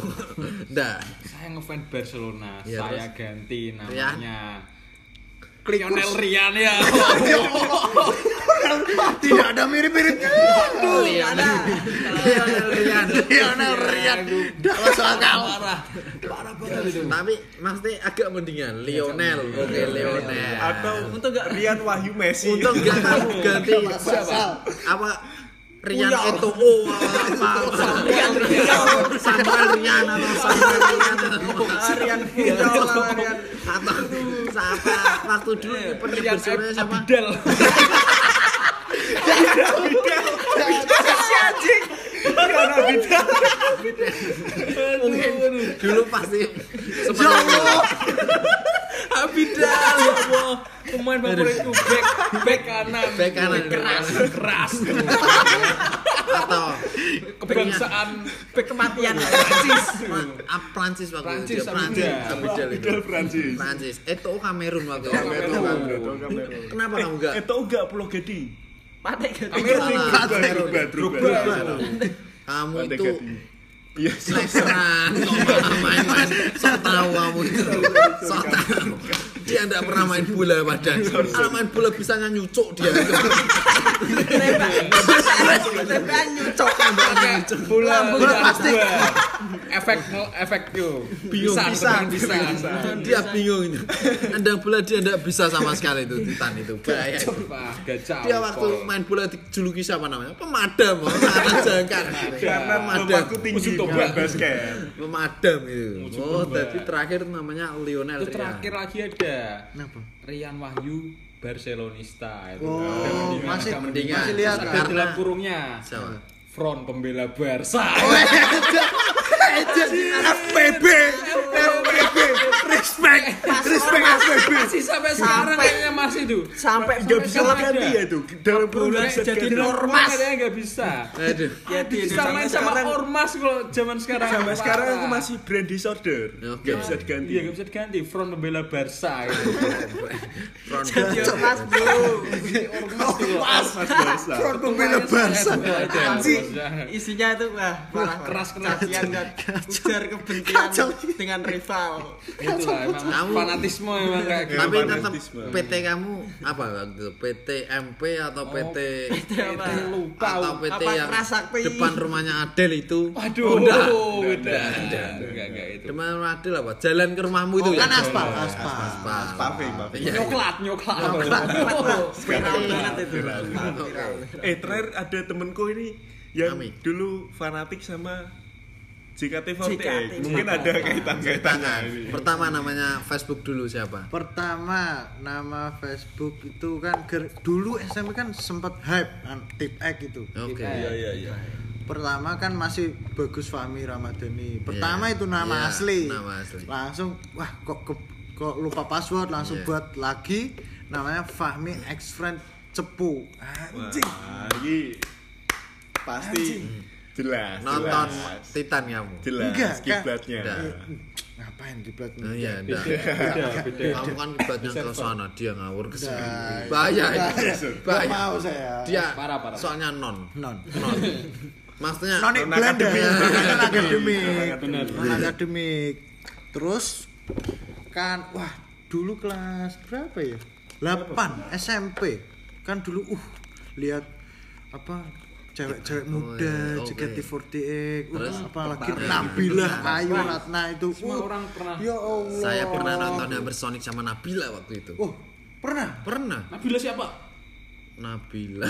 Enggak. saya ngefans Barcelona Iya, saya terus? ganti Rian? namanya Klikus. Lionel Rian ya Tidak ada mirip-miripnya. Lionel Lionel Rian. Lionel Rian. Tidak masuk akal. parah. Parah banget Tapi maksudnya agak mendingan. Lionel. Oke, Lionel. atau untuk Rian Wahyu Messi? Untuk enggak kamu ganti. Siapa? apa Rian itu oh apa? Rian Rian Samuel Rian atau Samuel Rian? Rian Puyol, Rian. atau siapa? Waktu dulu kipernya Abidal mungkin dulu pasti itu Abidal ya Allah. Pemain favoritku back back kanan. Back kanan. keras keras. Atau kebangsaan back kematian. Prancis. Ah, Prancis waktu Prancis, itu Prancis Abidal. Abidal itu. Prancis. Prancis. Itu Kamerun waktu itu. Kamerun, kenapa kamu enggak? Itu enggak Pulau Gedi Gitu. Drogba, Drogba, Drogba. Drogba. kamu itu. Iya, Seleseran, main-main, sok tahu kamu itu, sok tahu. Dia tidak pernah main bola padahal. Kalau main bola bisa nyucuk dia. Tembakan nyucok. bola bola plastik. efek efek tuh Bingung, bisa bisa, bisa Dia bingung itu. Nendang bola dia tidak bisa sama sekali itu Titan itu. Bahaya. Dia waktu main bola dijuluki siapa namanya? Pemadam, sangat jangkar. karena pemadam. tinggi Musuh tobat. bukan basket Pemadam itu. Oh, jadi terakhir namanya Lionel itu terakhir lagi ada Kenapa? Rian Wahyu Barcelonista itu. Oh, Agak mendingan, masih- agak mendingan. masih lihat, kan? ada dalam kurungnya. Siapa? front pembela Barca. FPB, FPB, respect, respect FPB. masih sampai sekarang kayaknya masih itu. Sampai nggak bisa ganti ada. ya itu. Dalam proses jadi ormas katanya nggak bisa. Aduh. ya di bisa main sama ormas kalau zaman sekarang. Sampai sekarang aku masih brand disorder. Nggak bisa diganti. Iya nggak bisa diganti. Front pembela Barca gitu. Front Jadi ormas bro. ormas tuh. Mas Barca. Front pembela Barca. Isinya itu wah parah. Keras, keras. ujar kebencian dengan rival. itulah emang Kamu- fanatisme emang kayak gitu Tapi tetap fanatisme. PT kamu apa waktu itu? PT MP atau PT apa? lupa atau PT Apa yang keras sakti? depan rumahnya Adel itu? Aduh, Oh, enggak. beda, beda, enggak, enggak itu. Depan rumah Adel apa? Jalan ke rumahmu itu Oh, kan ya? aspal, aspal. Aspal. Pave, pave. Iya. Nyoklat, nyoklat. Viral banget itu. eh terakhir ada temenku ini yang dulu fanatik sama JKT48 JKT. mungkin ada kaitan-kaitannya ini Pertama namanya Facebook dulu siapa? Pertama nama Facebook itu kan ger- dulu SMP kan sempat hype kan tip X itu. Oke. iya iya iya Pertama kan masih Bagus Fahmi Ramadhani. Pertama Iya. itu nama Iya, asli. nama asli. Langsung wah kok ke- kok lupa password langsung Iya. buat lagi namanya Fahmi X Friend Cepu. Anjing. Wah, ini pasti jelas Nonton jelas, Titan kamu? jelas Enggak, kan? kiblatnya Enggak. Ngapain di plat Oh, iya, enggak. Beda, beda. Kamu kan kiblatnya ke sana, dia ngawur ke sini. Enggak. Bahaya ini. Gak Bahaya. mau saya. Dia Parah, parah. soalnya non. non. Non. Maksudnya Non akademik. Non akademik. Non akademik. Terus kan wah dulu kelas berapa ya? 8 SMP. Kan dulu uh lihat apa cewek-cewek muda, oke. JKT48, uh, Terus? apalagi Nabila, Ayu, Ratna itu. Semua uh, orang pernah. Ya Allah. saya pernah nonton Sonic sama Nabila waktu itu. Oh, pernah. Pernah. Nabila siapa? Nabila.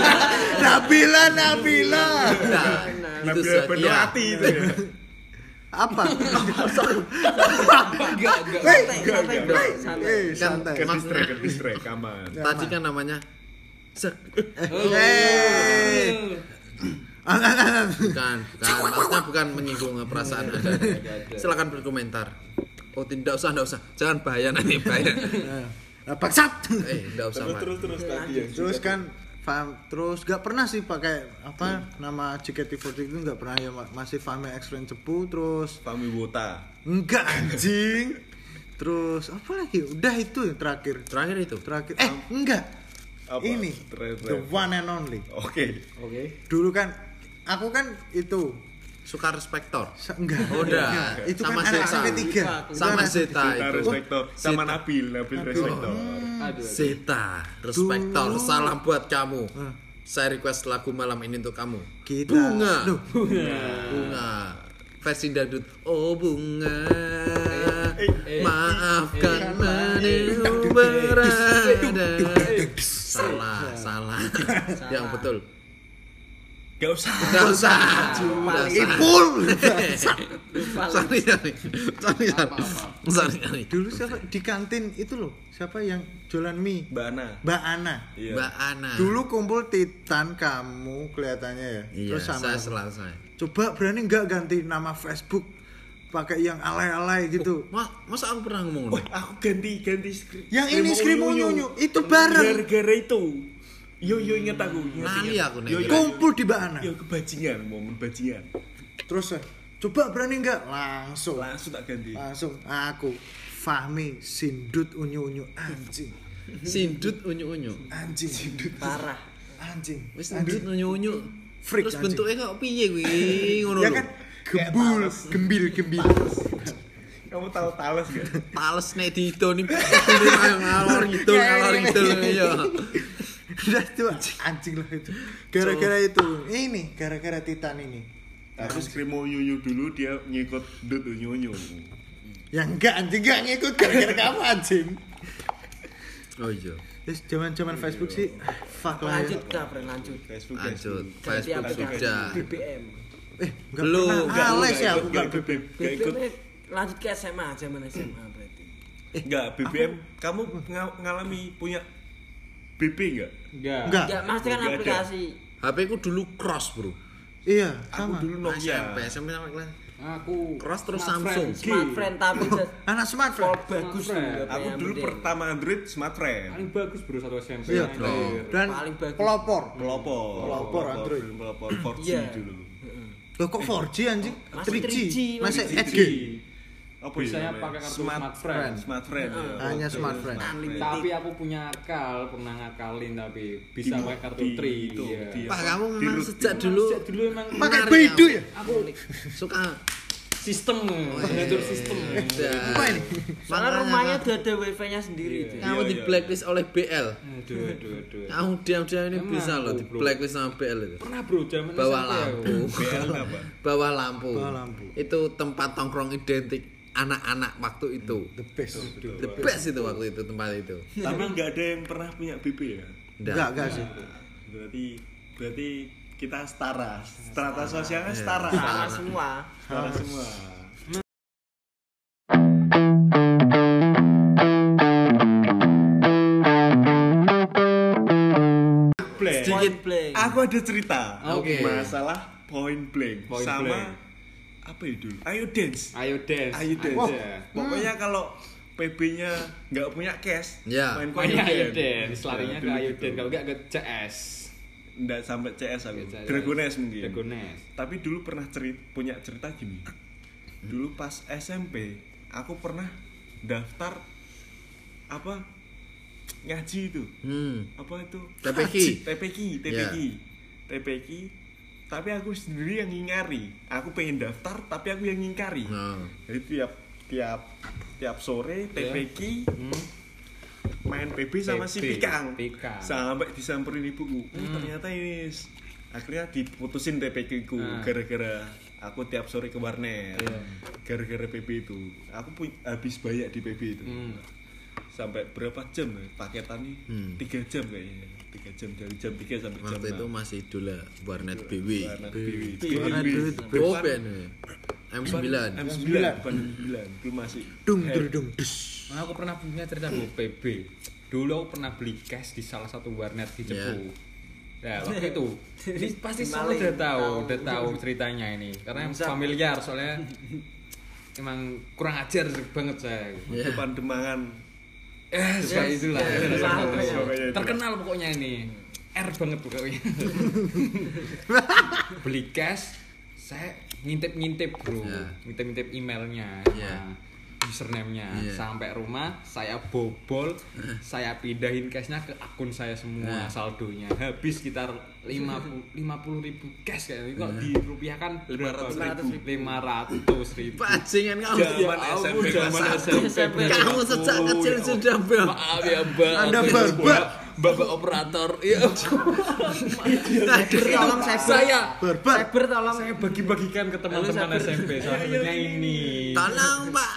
Nabila Nabila Nah, itu Nabila hati itu ya. apa Enggak, enggak. Santai, santai. Santai. Kan. Tadi kan namanya Bukan, bukan. Maksudnya bukan menyinggung perasaan Anda. Silakan berkomentar. Oh, tidak usah, tidak usah. Jangan bahaya nanti bahaya. Nah, bangsat Eh, tidak usah, Terus terus terus tadi yang terus kan Fam, terus gak pernah sih pakai apa nama JKT48 itu gak pernah ya ma- masih Fame X-Ren Cepu terus Fami Wota. enggak anjing terus apa lagi udah itu yang terakhir Terakhir itu. terakhir eh enggak Apa? ini the one and only Oke. Oke. dulu kan aku kan itu Suka respektor. enggak Oh, udah. enggak. itu Sama kan anak. SMP 3 Sama Zeta itu. respektor sama. Nabil, Nabil respektor. Aduh. Zeta, respektor. Salam buat kamu. Hmm. Saya request lagu malam ini untuk kamu. kita Bunga. Loh, Bunga. Versi dangdut. Oh bunga. Eh, Maafkan meniru berada. Salah, salah. Yang betul. Gak usah. Gak usah. Usah. ipul Sorry, sorry. Sorry, sorry. Dulu siapa di kantin itu loh siapa yang jualan mie Mbak Ana. Mbak Ana Iya. Mbak Ana. dulu kumpul Titan kamu kelihatannya ya Iya, terus sama saya selalu saya. coba berani nggak ganti nama Facebook pakai yang alay-alay gitu Ma, masa aku pernah ngomong Wah, aku ganti ganti skri- Yang ini Skrimo Unyu. Unyu, itu bareng. Gara-gara itu. Yo yo inget aku. inget, Lali inget. aku nih. Yo, yo, kumpul di Mbak Ana Yo kebajingan, momen bajingan. terus eh, coba berani nggak langsung Langsung tak ganti. langsung aku Fahmi Sindut Unyu Unyu anjing Sindut unyu-unyu. anjing Sindut Parah. anjing Wis sindut unyu-unyu. Freak, Terus anjing. bentuknya kok piye kuwi? Ngono ya lho. kan gembul gembil gembil Kamu tahu tales gak? Tales nek didoni ngalor ngidul ngalor ngidul ya. udah itu anjing lah itu gara-gara itu ini gara-gara Titan ini Aku skrimo yuyu dulu dia ngikut dut unyu yang enggak anjing enggak ngikut gara-gara kamu anjing Oh iya. Terus zaman-zaman Facebook sih fuck lah. Lanjut, Ya. Lanjut. Facebook Lanjut. Ganti Facebook aplikasi. sudah. BBM. Eh, enggak Belum. pernah. Enggak, Ales ya aku Gak enggak ikut ikut. Lanjut ke SMA, zaman SMA berarti. Enggak, BBM. Kamu nga- ngalami punya BP enggak? Enggak. Enggak. Pasti kan aplikasi. HP ku dulu cross, Bro. Iya, Aku sama. dulu Nokia. SMP, SMP sama kelas. Aku Cross terus Smart Samsung. Friends. Smart friend tapi Anak smartphone. bagus Aku dulu pertama Android smart friend. Paling bagus bro satu SMP. Iya. Anjir. Dan Paling bagus. pelopor. Pelopor. Pelopor Android. Pelopor 4G Iya. dulu. Loh kok 4G anjing? Masih 3G. 3G, Masih masih 8G. Apa Bisanya namanya? pakai kartu smart, Smart Friend. Smart friend. ya. Hanya Oke, smart friend. Tapi aku punya akal, pernah ngakalin tapi bisa pakai kartu tri. itu, Iya. Pak, kamu memang sejak dulu Sejak dulu emang Pakai kamu. ya? aku Suka sistem, mengatur sistem. Apa ini? Soalnya Makanya rumahnya kamu- udah ada wifi-nya sendiri Iya. itu. kamu Iya, di iya. blacklist oleh BL. Aduh, aduh, aduh. Kamu diam-diam ini Emang bisa loh di blacklist sama BL itu. Pernah bro zaman Bawah aku. lampu. BL apa? Bawah lampu. Bawah lampu. Itu tempat tongkrong identik anak-anak waktu itu. The best. The best itu waktu itu tempat itu. Tapi nggak ada yang pernah punya BP ya. Nggak. Enggak, enggak sih. Berarti berarti kita setara. Strata sosialnya setara. Sama semua. Setara semua. Point blank. Aku ada cerita. Oke. Masalah point blank Point sama blank. apa ya dulu? Ayo dance. Ayo dance. Ayo dance. Wah, Pokoknya kalau PB-nya nggak punya cash, Ya. main ke Main Ayo Dance. dance, larinya ke Dulu ayo gitu. dance, kalau enggak ke CS. Nggak sampai CS aku. Dragones mungkin. Dragones. Tapi dulu pernah cerita punya cerita gini. Dulu pas SMP, aku pernah daftar apa ngaji itu. Hmm. Apa itu? TPQ, TPQ. Ya. TPQ. Tapi aku sendiri yang ngingkari. Aku pengen daftar tapi aku yang ngingkari. Nah. Jadi tiap tiap tiap sore TPQ main PB sama si Pikang. Pikang. Sampai disamperin ibuku. "Oh, ternyata ini akhirnya diputusin TPQ ku Nah. gara-gara aku tiap sore ke warnet. Iya. Gara-gara PB itu. Aku pu- habis banyak di PB itu. Hmm. sampai berapa jam ya paketannya Hmm. tiga jam kayaknya tiga jam dari jam 3 sampai jam waktu itu 6 masih idola warnet BW Warnet BW. Warnet BW. Ben M9 M9 bukan M9 itu masih dung dung dung dus Nah, aku pernah punya cerita bu PB. Dulu aku pernah beli cash di salah satu warnet di Cepu. Ya, waktu itu. Ini pasti semua Maling. udah tahu, udah tahu ceritanya ini. Karena Bisa. familiar soalnya emang kurang ajar banget saya. Ya. depan demangan Eh, itulah. Yes. Salah Yes. Pokoknya itulah. Terkenal pokoknya ini. R banget pokoknya. Beli cash, saya ngintip-ngintip bro, Ya. ngintip-ngintip emailnya, Ya. sama username-nya. Iya. Sampai rumah, saya bobol, saya pindahin cashnya ke akun saya semua Ya. saldonya. Habis sekitar 50 50 ribu cash kayak gitu. Kok dirupiahkan 500 ribu. 500 ribu. Bajingan kamu Zaman Ya SMP. SMP. SMP. Kamu sejak kecil sudah bel Maaf ya, Mbak. Anda. Mbak, Bapak operator. Ya. Tolong cyber. saya barbar Cyber tolong. saya bagi-bagikan ke teman-teman SMP salah satunya ini. tolong pak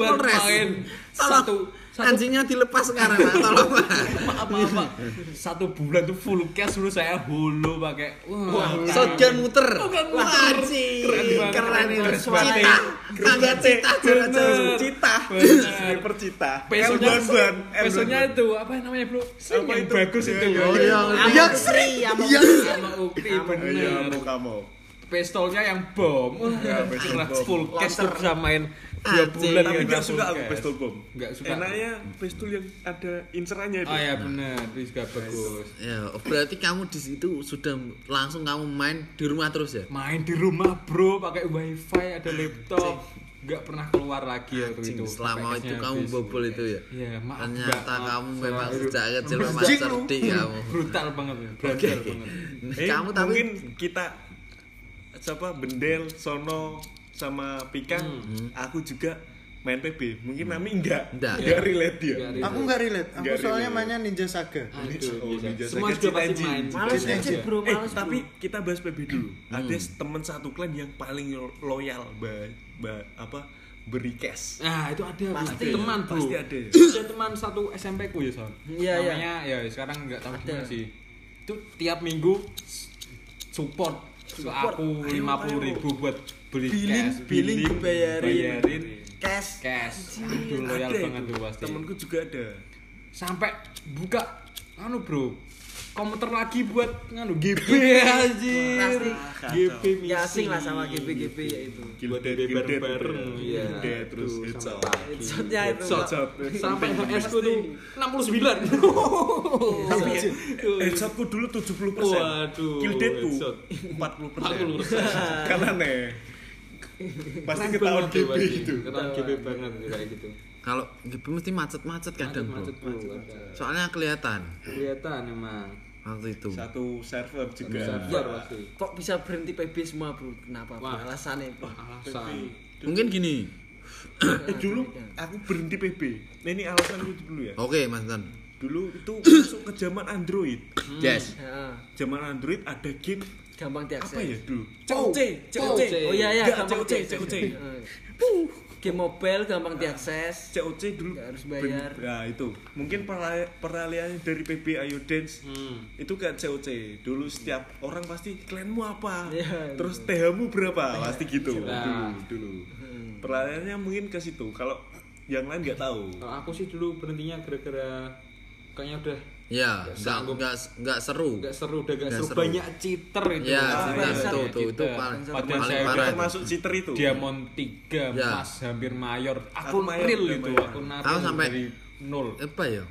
Polres main tolong satu anjingnya dilepas sekarang pak. Tolong pak. Maaf maaf Pak. Satu bulan tuh full cash dulu saya hulu pakai wah, shotgun muter. Shotgun wah anjing. Keren banget. keren ini Keren cita. Banget. tangga cita cita. Sniper cita. Pesonya, ban pesonya itu apa namanya bro? Apa yang itu? bagus Iya, itu. iya, oh iya yang Sri, Amok yang Sama Ukti iya bener. Pistolnya yang bom. Ya, full cash bisa main. Dua bulan tapi full suka aku pistol bom. Nggak suka. enaknya pistol yang ada inserannya itu. Oh ya benar, itu juga bagus. ya oh, berarti kamu di situ sudah langsung kamu main di rumah terus ya? Main di rumah bro, pakai wifi, ada laptop, nggak pernah keluar lagi Anjing, itu. selama itu kamu bobol itu ya? Iya, maaf. ternyata kamu memang sejak kecil memang cerdik kamu. Brutal banget, brutal banget. Eh, kamu tapi mungkin kita siapa? Bendel Sono sama Pikang aku juga main PB mungkin Nami enggak Enggak. enggak relate dia Nggak relate. aku nggak relate aku Nggak soalnya relate. mainnya Ninja Saga Aduh, Oh. Ninja Semua Saga juga pasti main. Males aja bro, eh males tapi bro. kita bahas PB dulu ada teman satu klan yang paling loyal ba, ba- apa beri cash Nah itu ada Pasti. pasti teman bro. Pasti ada. Ada teman satu SMP ku ya son. Iya, iya. Namanya ya sekarang nggak tahu Ada. gimana sih. Itu tiap minggu support, ke aku Ayo, lima puluh ayo. ribu buat beli Billing, cash, billing dibayarin. bayarin Cash. cash. Aduh loyal Ada banget tuh pasti. temenku juga ada Sampai buka anu bro komputer lagi buat nganu GB anjir. Pasti. GB Ya asing lah sama GB-GB ya itu. Buat DB gilded bareng-bareng. Iya. ya. Terus headshot. Headshotnya itu. Headshot. Headshot. Sampai HS ku tuh 69. tapi ya, headshotku dulu 70 persen Waduh, Gildedku headshot. 40 persen 40%. karena nih pasti ketahuan GB itu Ketahuan GB banget kayak gitu. kalau gitu mesti macet-macet kadang bro Macet, bro. soalnya kelihatan Kelihatan emang. waktu itu satu server juga Server pasti. Kok bisa berhenti PB semua bro? Kenapa? bro? Wah. Alasannya bro. Alasan. mungkin gini eh dulu aku berhenti PB nah ini alasanku dulu ya oke mas Tan dulu itu masuk ke zaman Android yes Ya, zaman Android ada game gampang diakses. apa ya dulu COC COC Oh iya iya, gampang COC. COC. Game mobile gampang diakses. COC dulu Nggak harus bayar. ben- Nah itu. Mungkin perali- peralihan dari PB Ayo Dance. Hmm. itu kan COC dulu setiap orang pasti klanmu apa? Iya, terus TH-mu berapa? Pasti gitu. Nah. dulu dulu. Peralihannya mungkin ke situ. Kalau yang lain nggak tahu. Kalau aku sih dulu berhentinya gara-gara kayaknya udah ya Nggak nggak sanggup. nggak nggak seru nggak seru, udah gak Nggak seru. seru. Banyak cheater itu. Ya, Banyak cheater, tuh, itu Cheater. paling- saya parah itu. termasuk cheater itu Diamond 3, Ya. Mas, hampir mayor. Aku, Aku mayor, real udah itu, aku naruh Aku sampai- dari nol. apa ya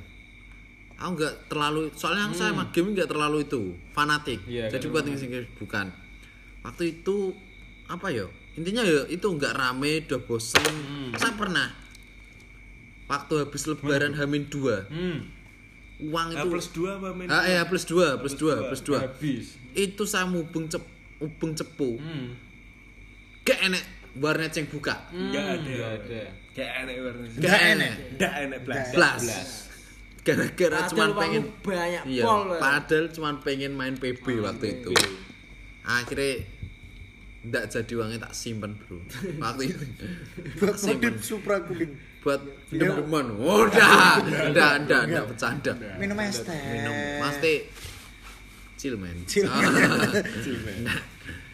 aku nggak terlalu soalnya aku saya sama game nggak terlalu itu fanatik Hmm. Iya, jadi buat yang bukan waktu itu apa ya intinya ya itu nggak rame udah bosen Hmm. saya pernah waktu habis lebaran hamin dua Hmm, uang Nah, itu. plus dua apa main ah ya plus dua plus dua plus dua. habis. itu saya mubeng cep ubeng cepu. Hmm. gak enek warnet yang buka. Nggak ada. Nggak ada. nggak enak warna gak enek. nggak enak belas Blas. gara-gara cuma pengen banyak iya pol. ya. padahal cuma pengen main PB waktu itu. Akhirnya ndak jadi uangnya tak simpen bro. Waktu itu. Tak simpen. Supra kuning buat dem-deman udah ndak ndak ndak bercanda. Minum es teh. Minum pasti. Chill man. Chill.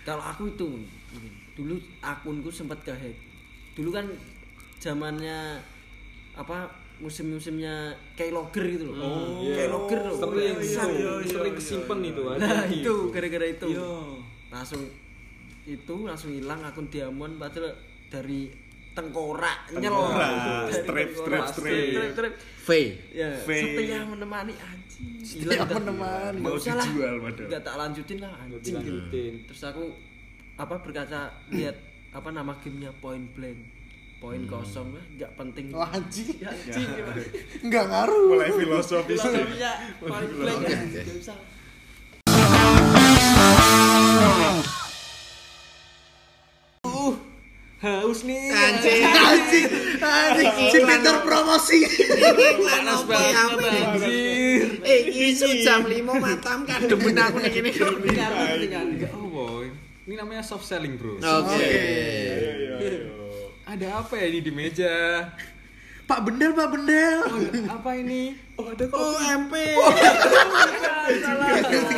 Kalau aku itu dulu akunku sempat kehack. Dulu kan zamannya apa musim-musimnya Keylogger gitu loh. Oh, Keylogger loh. sering Brengsek. itu sering. kesimpan itu Nah, itu gara-gara itu. Yo. Langsung itu langsung hilang akun Diamond padahal dari tengkorak nyel. Tengkorak. Dari Strip, strip, strip. strip. V Ya, V. setia menemani anjing. Setia menemani. Mau dijual padahal. Nggak tak lanjutin lah anjing. Dilanjutin. Terus aku apa berkaca lihat apa nama gamenya Point Blank. Poin kosong lah, nggak penting. Wah, anjing. Ya, anjing. ya. nggak ngaruh mulai filosofis. Filosofinya Point Blank. Nggak usah. Haus nih. anjing anjing anjing si Peter promosi apa banget, ya ya? anjir. eh isu jam 5 matam kan demen aku nih kepentingan. Oh boy, ini namanya soft selling bro. oke. Ada apa ya ini di meja? Pak Bendel Pak Bendel apa ini? Oh, ada kok. oh MP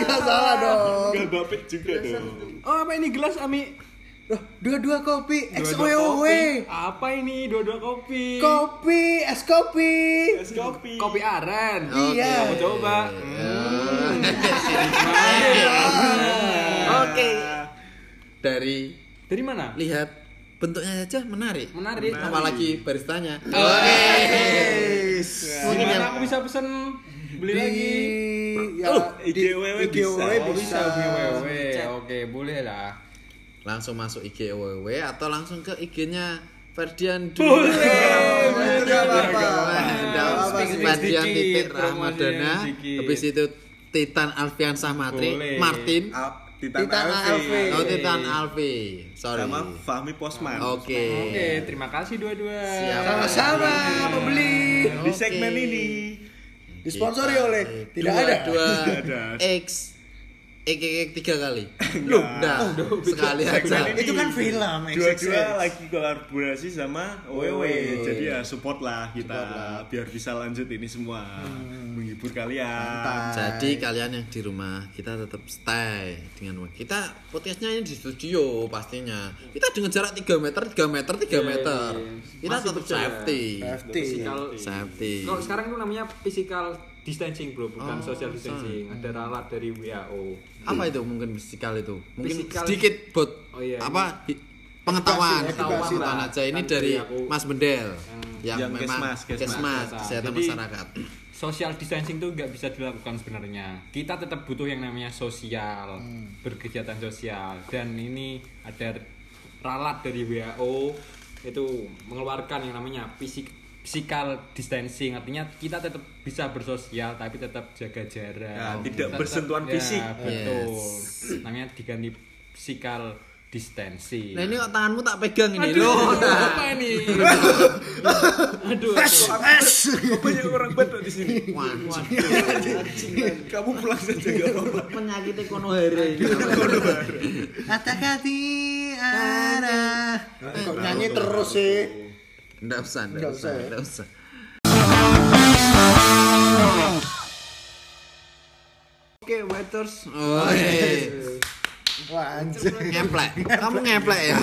nggak salah dong Enggak bapet juga dong. Oh apa ini gelas Ami? Loh, dua-dua kopi XOWOW kopi. Apa ini dua-dua kopi? kopi es kopi Es kopi. Kopi aren. Iya. Mau coba? oke dari Dari mana? lihat bentuknya aja menarik Menarik. apalagi baristanya Yes. Mungkin aku bisa pesen beli di lagi. ya, di IGWW IGWW bisa. Oh, bisa bisa. Oke, boleh lah. Langsung masuk IG WW atau langsung ke IG-nya Ferdian Sedikit, Ferdian titik Ramadana habis itu Titan Alfian Samatri Boleh. Martin Al- Titan, Titan Alfi. Alfi. oh Titan Alfi sorry Sama Fahmi Posman. oke Oke, terima kasih dua-dua. Sama-sama membeli Di Oke. segmen ini. disponsori oleh tidak dua, ada dua Tidak ada. X X tiga kali lu dah sekali aja ini itu kan film Dua-dua lagi kolaborasi sama WW. WW. Jadi ya support lah kita Support lah. biar bisa lanjut ini semua. Menghibur kalian. Mantap. Jadi kalian yang di rumah kita tetap stay dengan kita podcastnya ini di studio pastinya. Kita dengan jarak 3 meter, 3 meter, 3 Iya, meter. iya. Kita Masih tetap safety. Safety. Physical. Safety. Kalau sekarang itu namanya physical distancing bro, bukan Oh, social distancing. Ada ralat dari WHO. Apa itu mungkin fisikal itu? Mungkin Physical- sedikit buat Oh iya, apa hi- pengetahuan, Edukasi, aja ini Kan dari aku. Mas Bendel yang, Yang memang Kesmas, Kesmas. kesmas, kesehatan Jadi- masyarakat. Social distancing itu nggak bisa dilakukan sebenarnya. Kita tetap butuh yang namanya sosial, berkegiatan sosial. Dan ini ada ralat dari WHO itu mengeluarkan yang namanya fisik physical distancing artinya kita tetap bisa bersosial tapi tetap jaga jarak. Ya, tidak Tetap- bersentuhan ya, fisik. betul. Namanya diganti physical distancing. Nah ini kok tanganmu tak pegang ini? Aduh, loh. apa ini? Aduh Kok banyak orang batuk di sini. Kamu pulang saja gak apa-apa. penyakit ekonomi ini. Kata-kati ada kok nyanyi terus sih Enggak usah, enggak Nggak usah, usah ya? enggak usah. oke waiters Oke. wah anjir Ngeplek. Kamu ngeplek ya?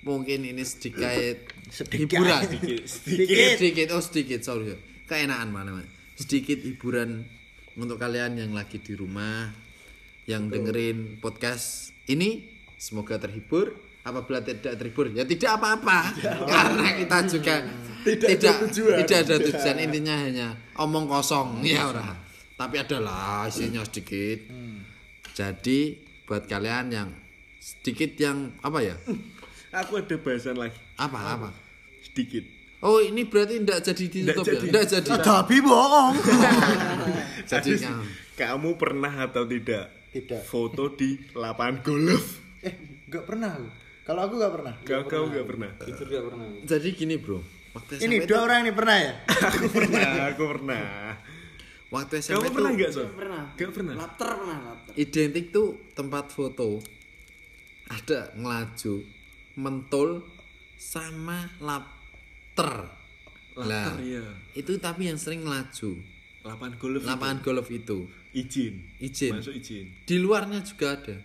Mungkin ini sedikit Sedikit. hiburan. Sedikit. Sedikit, oh sedikit, sorry. Keenaan mana, Mas. Sedikit hiburan untuk kalian yang lagi di rumah yang dengerin podcast ini semoga terhibur apabila tidak terhibur. Ya tidak apa-apa. Karena kita juga tidak tidak, ada tujuan. Intinya hanya omong kosong. Ya ora. Tapi adalah isinya sedikit. Jadi buat kalian yang sedikit yang apa ya? Aku ada bahasan lagi. apa apa? Sedikit. oh ini berarti tidak jadi ditutup jadi. ya? tidak jadi. Tapi bohong. Jadi kamu pernah atau tidak Tidak. foto di lapangan golf? eh nggak pernah aku kalau aku nggak pernah Kau kau nggak pernah? jujur gak pernah jadi gini bro waktu ini SMP dua itu- orang ini pernah ya Aku pernah, aku pernah. waktu SMP Kamu itu pernah nggak so? pernah Gak pernah. lapter pernah lapter identik tuh tempat foto ada ngelaju, mentul sama lapter. Lah, Later ya. itu tapi yang sering ngelaju. Lapangan golf. itu. Lapangan golf itu. izin. Izin. Masuk izin. Di luarnya juga ada.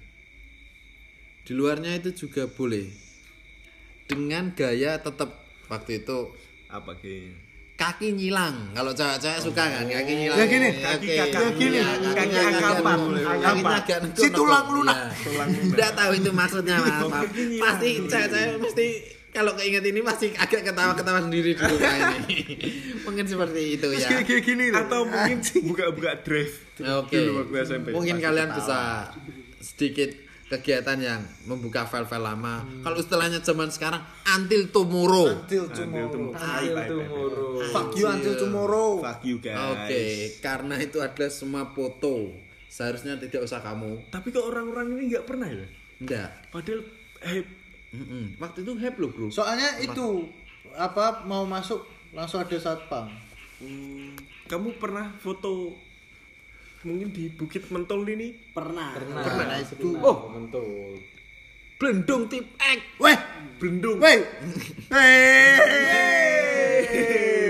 Di luarnya itu juga boleh. Dengan gaya tetap waktu itu Apa ke? kaki nyilang. Kalau cewek-cewek suka kan kaki nyilang. Ya gini, kaki Oke. kakak gini, kaki angkapan, angkapan. Si tulang lunak. Iya. Nggak tahu itu maksudnya apa. Kaki nyilang. Pasti cewek-cewek mesti kalau keinget ini pasti agak ketawa-ketawa sendiri di rumah ini. Mungkin seperti itu ya. kayak gini loh. Atau mungkin buka-buka drive. Oke. Dulu waktu SMP. Mungkin kalian ketawa. bisa sedikit kegiatan yang membuka file-file lama. Kalau istilahnya zaman sekarang until tomorrow. Until Until tomorrow. tomorrow. Until bye, bye. tomorrow. Fuck you until tomorrow. Fuck you guys. Oke, karena itu adalah semua foto. Seharusnya tidak usah kamu. Tapi kok orang-orang ini nggak pernah ya? Enggak. Padahal eh Mm-mm. Waktu itu hype loh, Bro. Soalnya itu apa mau masuk langsung ada satpam. hmm, kamu pernah foto mungkin di Bukit Mentol ini? Pernah. Pernah. itu. Oh, betul. Blendong tip X. Weh, Blendung. weh.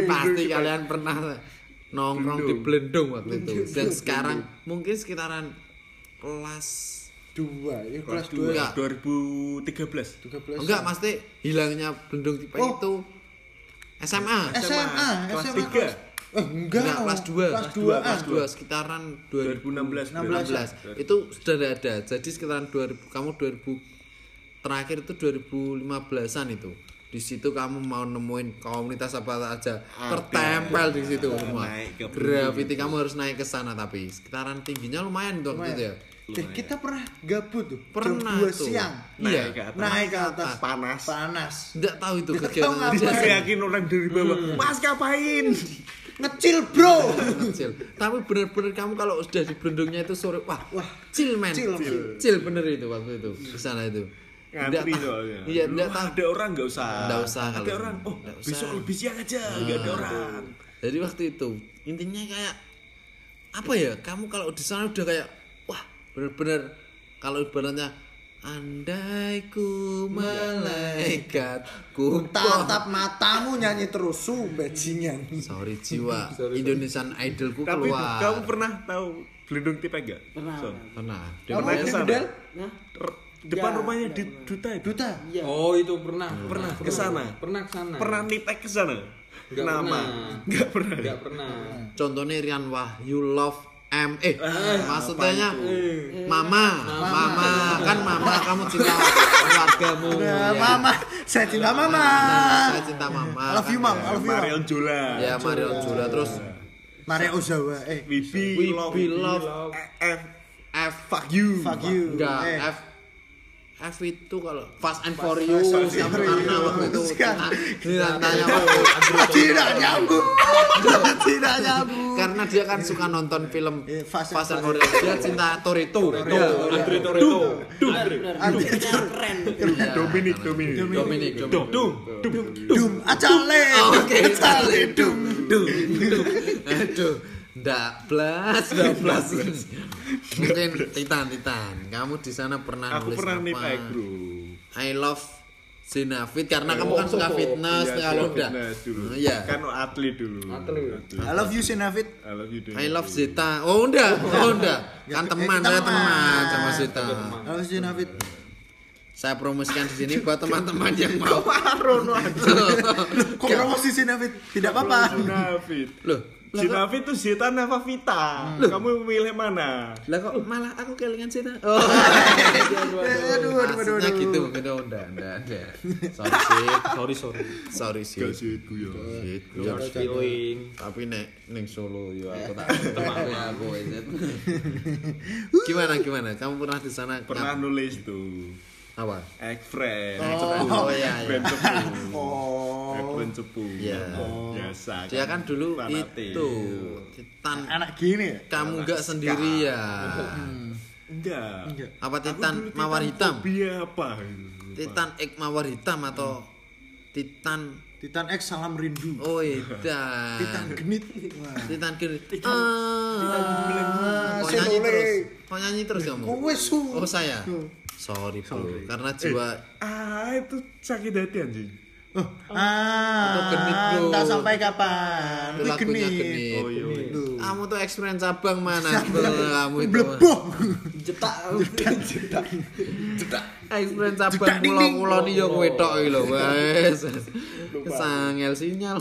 Pasti kalian pernah nongkrong di Blendong waktu itu. Dan sekarang mungkin sekitaran kelas Dua, ya kelas dua. dua. Enggak. 2013. 13. Enggak, pasti hilangnya Blendong tip X Oh. itu SMA. SMA, Kelas SMA tiga. Eh, enggak. Enggak, kelas 2. Kelas 2 kelas 2 sekitaran 2016. 2016. Itu sudah ada, ada. Jadi sekitaran 2000 kamu 2000 terakhir itu 2015-an itu. Di situ kamu mau nemuin komunitas apa aja tertempel di situ semua. Graffiti kamu harus naik ke sana tapi sekitaran tingginya lumayan tuh waktu itu ya. Eh, kita pernah gabut tuh. Pernah Jam 2 tuh. siang. Iya. Naik ke atas. Naik ke atas. Panas. Panas. Enggak tahu itu Nggak tahu kegiatan ngapain. Saya yakin orang dari bawah. Mas ngapain? Ngecil, Bro. kecil. Tapi bener-bener kamu kalau sudah di Blendongnya itu sore, wah, Wah, chill man, chill. chill, bener itu waktu itu di sana itu. Nggak Ngantri soalnya. Iya, enggak tahu. ada orang nggak usah. Nggak usah Ada kalau- orang. Oh, nggak besok usah. lebih siang aja. Nggak ada orang. Jadi waktu itu intinya kayak apa ya? Kamu kalau di sana udah kayak wah bener-bener kalau ibaratnya andai ku malaikat ku Tatap matamu nyanyi terus su bajingan. sorry jiwa Indonesian Idolku Tapi keluar kamu pernah tahu Blendung tipe enggak? Pernah. Son. pernah Kamu Pernah di ke sana? Depan Ya, rumahnya ya, di pernah. Duta itu. Duta. iya. Oh, itu pernah. Pernah ke sana? Pernah ke sana. Pernah nipek ke sana? Nggak Nama? pernah. Enggak pernah. Enggak pernah. contohnya Rian Wahyu Love M eh maksudnya mama mama kan mama kamu cinta keluargamu Nah, ya. mama, saya cinta mama. Nah, saya cinta mama I love you, kan, ya. I love you. Marion Jola. ya Marion Jura terus Maria Ozawa. Eh, Wibi We Love. Be Love F F Fuck you. fuck you. enggak Eh, F F itu kalau Fast and Furious kamu karena waktu itu tanya waktu Tidak nyambung. Tidak nyambung. karena dia kan suka nonton film Eh, Fast, Fast and and Furious dia cinta Torito Andre Toretto. benar benar. Filmnya keren. Iya, Dominic, Dominic. Dominic Dum, dum, dum. Dum acale. Oke. Acale dum dum. Aduh, ndak blas, ndak blas. Mungkin Titan, Titan. Kamu di sana pernah Aku nulis pernah apa? Bro. I love Zinafit karena kamu kan suka fitness Iya, kalau suka udah. dulu. Iya. Kan atlet dulu. Atlet. I love you Sinavit. I love you. I love Zeta. Oh, udah. Oh, udah. Kan teman, saya teman. sama Zeta. I love you Sinavit. Saya promosikan di sini buat teman-teman yang mau. Rono aja. Kok promosi Sinavit? Tidak apa-apa. Sinavit. Loh, Sinavit itu Zeta Nava Vita. Kamu milih mana? lah kok malah aku kelingan Zeta? Oh. Aduh, aduh, aduh, aduh, aduh. gitu, gitu, udah, udah, udah. Sorry Sorry, sorry. sorry sih. Gak gue ya. Ya. feeling. Tapi nek ning Solo yo aku tak teman ya aku. Gimana gimana? Kamu pernah di sana? Pernah nulis tuh. Apa? Egg friend. Oh, iya, iya. Brand cepu. Oh. Egg friend cepu. Iya. Biasa. Dia kan dulu fanatik. itu Titan. Anak gini ya? Kamu enggak sendiri ya? Enggak. Enggak. Apa Titan dulu mawar hitam? apa? Titan X mawar hitam atau Titan Titan X salam rindu. Oh Titan Titan genit. Titan kiri Titan Kok Senole. nyanyi terus Kok nyanyi terus kamu Kowe su. Oh saya Tuh. sorry bro Sorry. karena jiwa Ah, itu sakit hati anjing. Oh, ah, Itu genit, bro. Tak sampai kapan? Lagunya genit. genit. Oh, iya, iya. Kamu tuh experience cabang mana kamu itu Bleboh. Jetak. experience Jedak cabang ding, pulau ding. pulau nih yo kowe tok iki lho wes sangel sinyal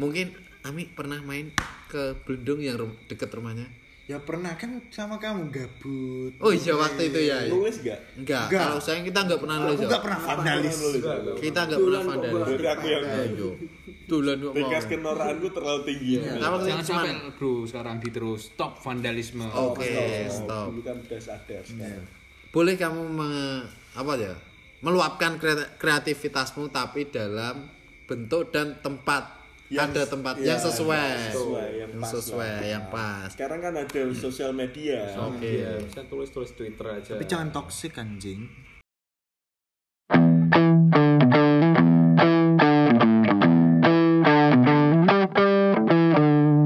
mungkin Ami pernah main ke Belendung yang deket rumahnya Ya pernah kan sama kamu gabut. oh iya waktu itu ya, ya. Nulis gak? enggak Enggak. kalau saya kita enggak pernah nulis Aku ya. enggak pernah vandalis. kita enggak pernah vandalis Berarti aku yang ayo tulan kok mau tingkat kenoraanku terlalu tinggi. Sih Jangan sampai bro sekarang diterus stop vandalisme. oke stop Dulu kan udah sadar sekarang. boleh kamu me- apa ya meluapkan kre- kreativitasmu tapi dalam bentuk dan tempat Yang- ada tempat ya, yang sesuai sesuai, yang yang pas sesuai lah. yang pas Sekarang kan ada sosial media. oke ya. Saya tulis tulis Twitter aja. Tapi jangan toksik anjing.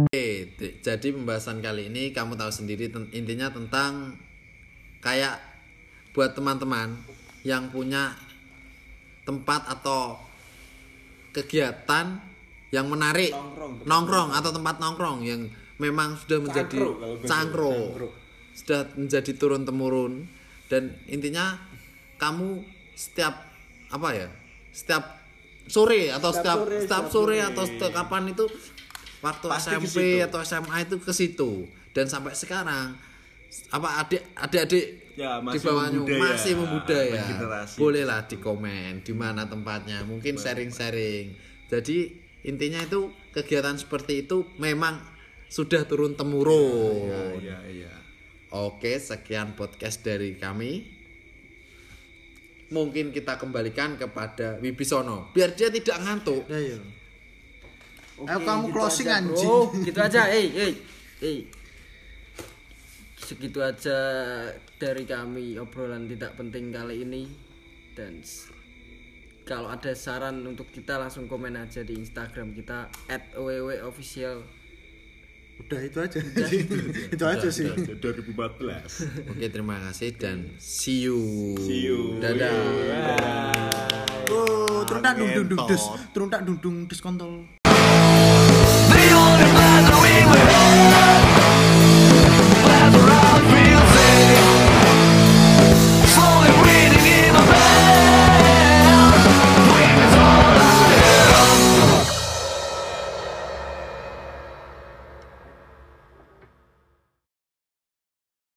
Oke, jadi pembahasan kali ini kamu tahu sendiri ten- intinya tentang kayak buat teman-teman yang punya tempat atau kegiatan yang menarik Nongkrong. nongkrong atau tempat nongkrong yang memang sudah menjadi Cangkro sudah menjadi turun temurun dan intinya kamu setiap apa ya setiap sore atau setiap Setiap setiap, sore, sore, atau sore. setiap kapan itu waktu Pasti SMP atau SMA itu ke situ dan sampai sekarang apa adik adik-adik Ya, di masih bawahnya membudaya. masih membudaya Regenerasi. bolehlah di komen di mana tempatnya mungkin sharing-sharing jadi intinya itu kegiatan seperti itu memang sudah turun temurun Iya, iya. Oke, sekian podcast dari kami. Mungkin kita kembalikan kepada Wibisono biar dia tidak ngantuk. Ya ya. Oke, Ayo kamu gitu closing, aja, anjing. bro. gitu aja eh eh eh segitu aja dari kami obrolan tidak penting kali ini dan kalau ada saran untuk kita langsung komen aja di Instagram kita @www.official Udah itu aja. itu aja sih. Udah 2014. Oke, terima kasih dan see you. See you. Dadah. Oh, turun tak dung dung dung dus. Turun tak dung dung dus kontol. We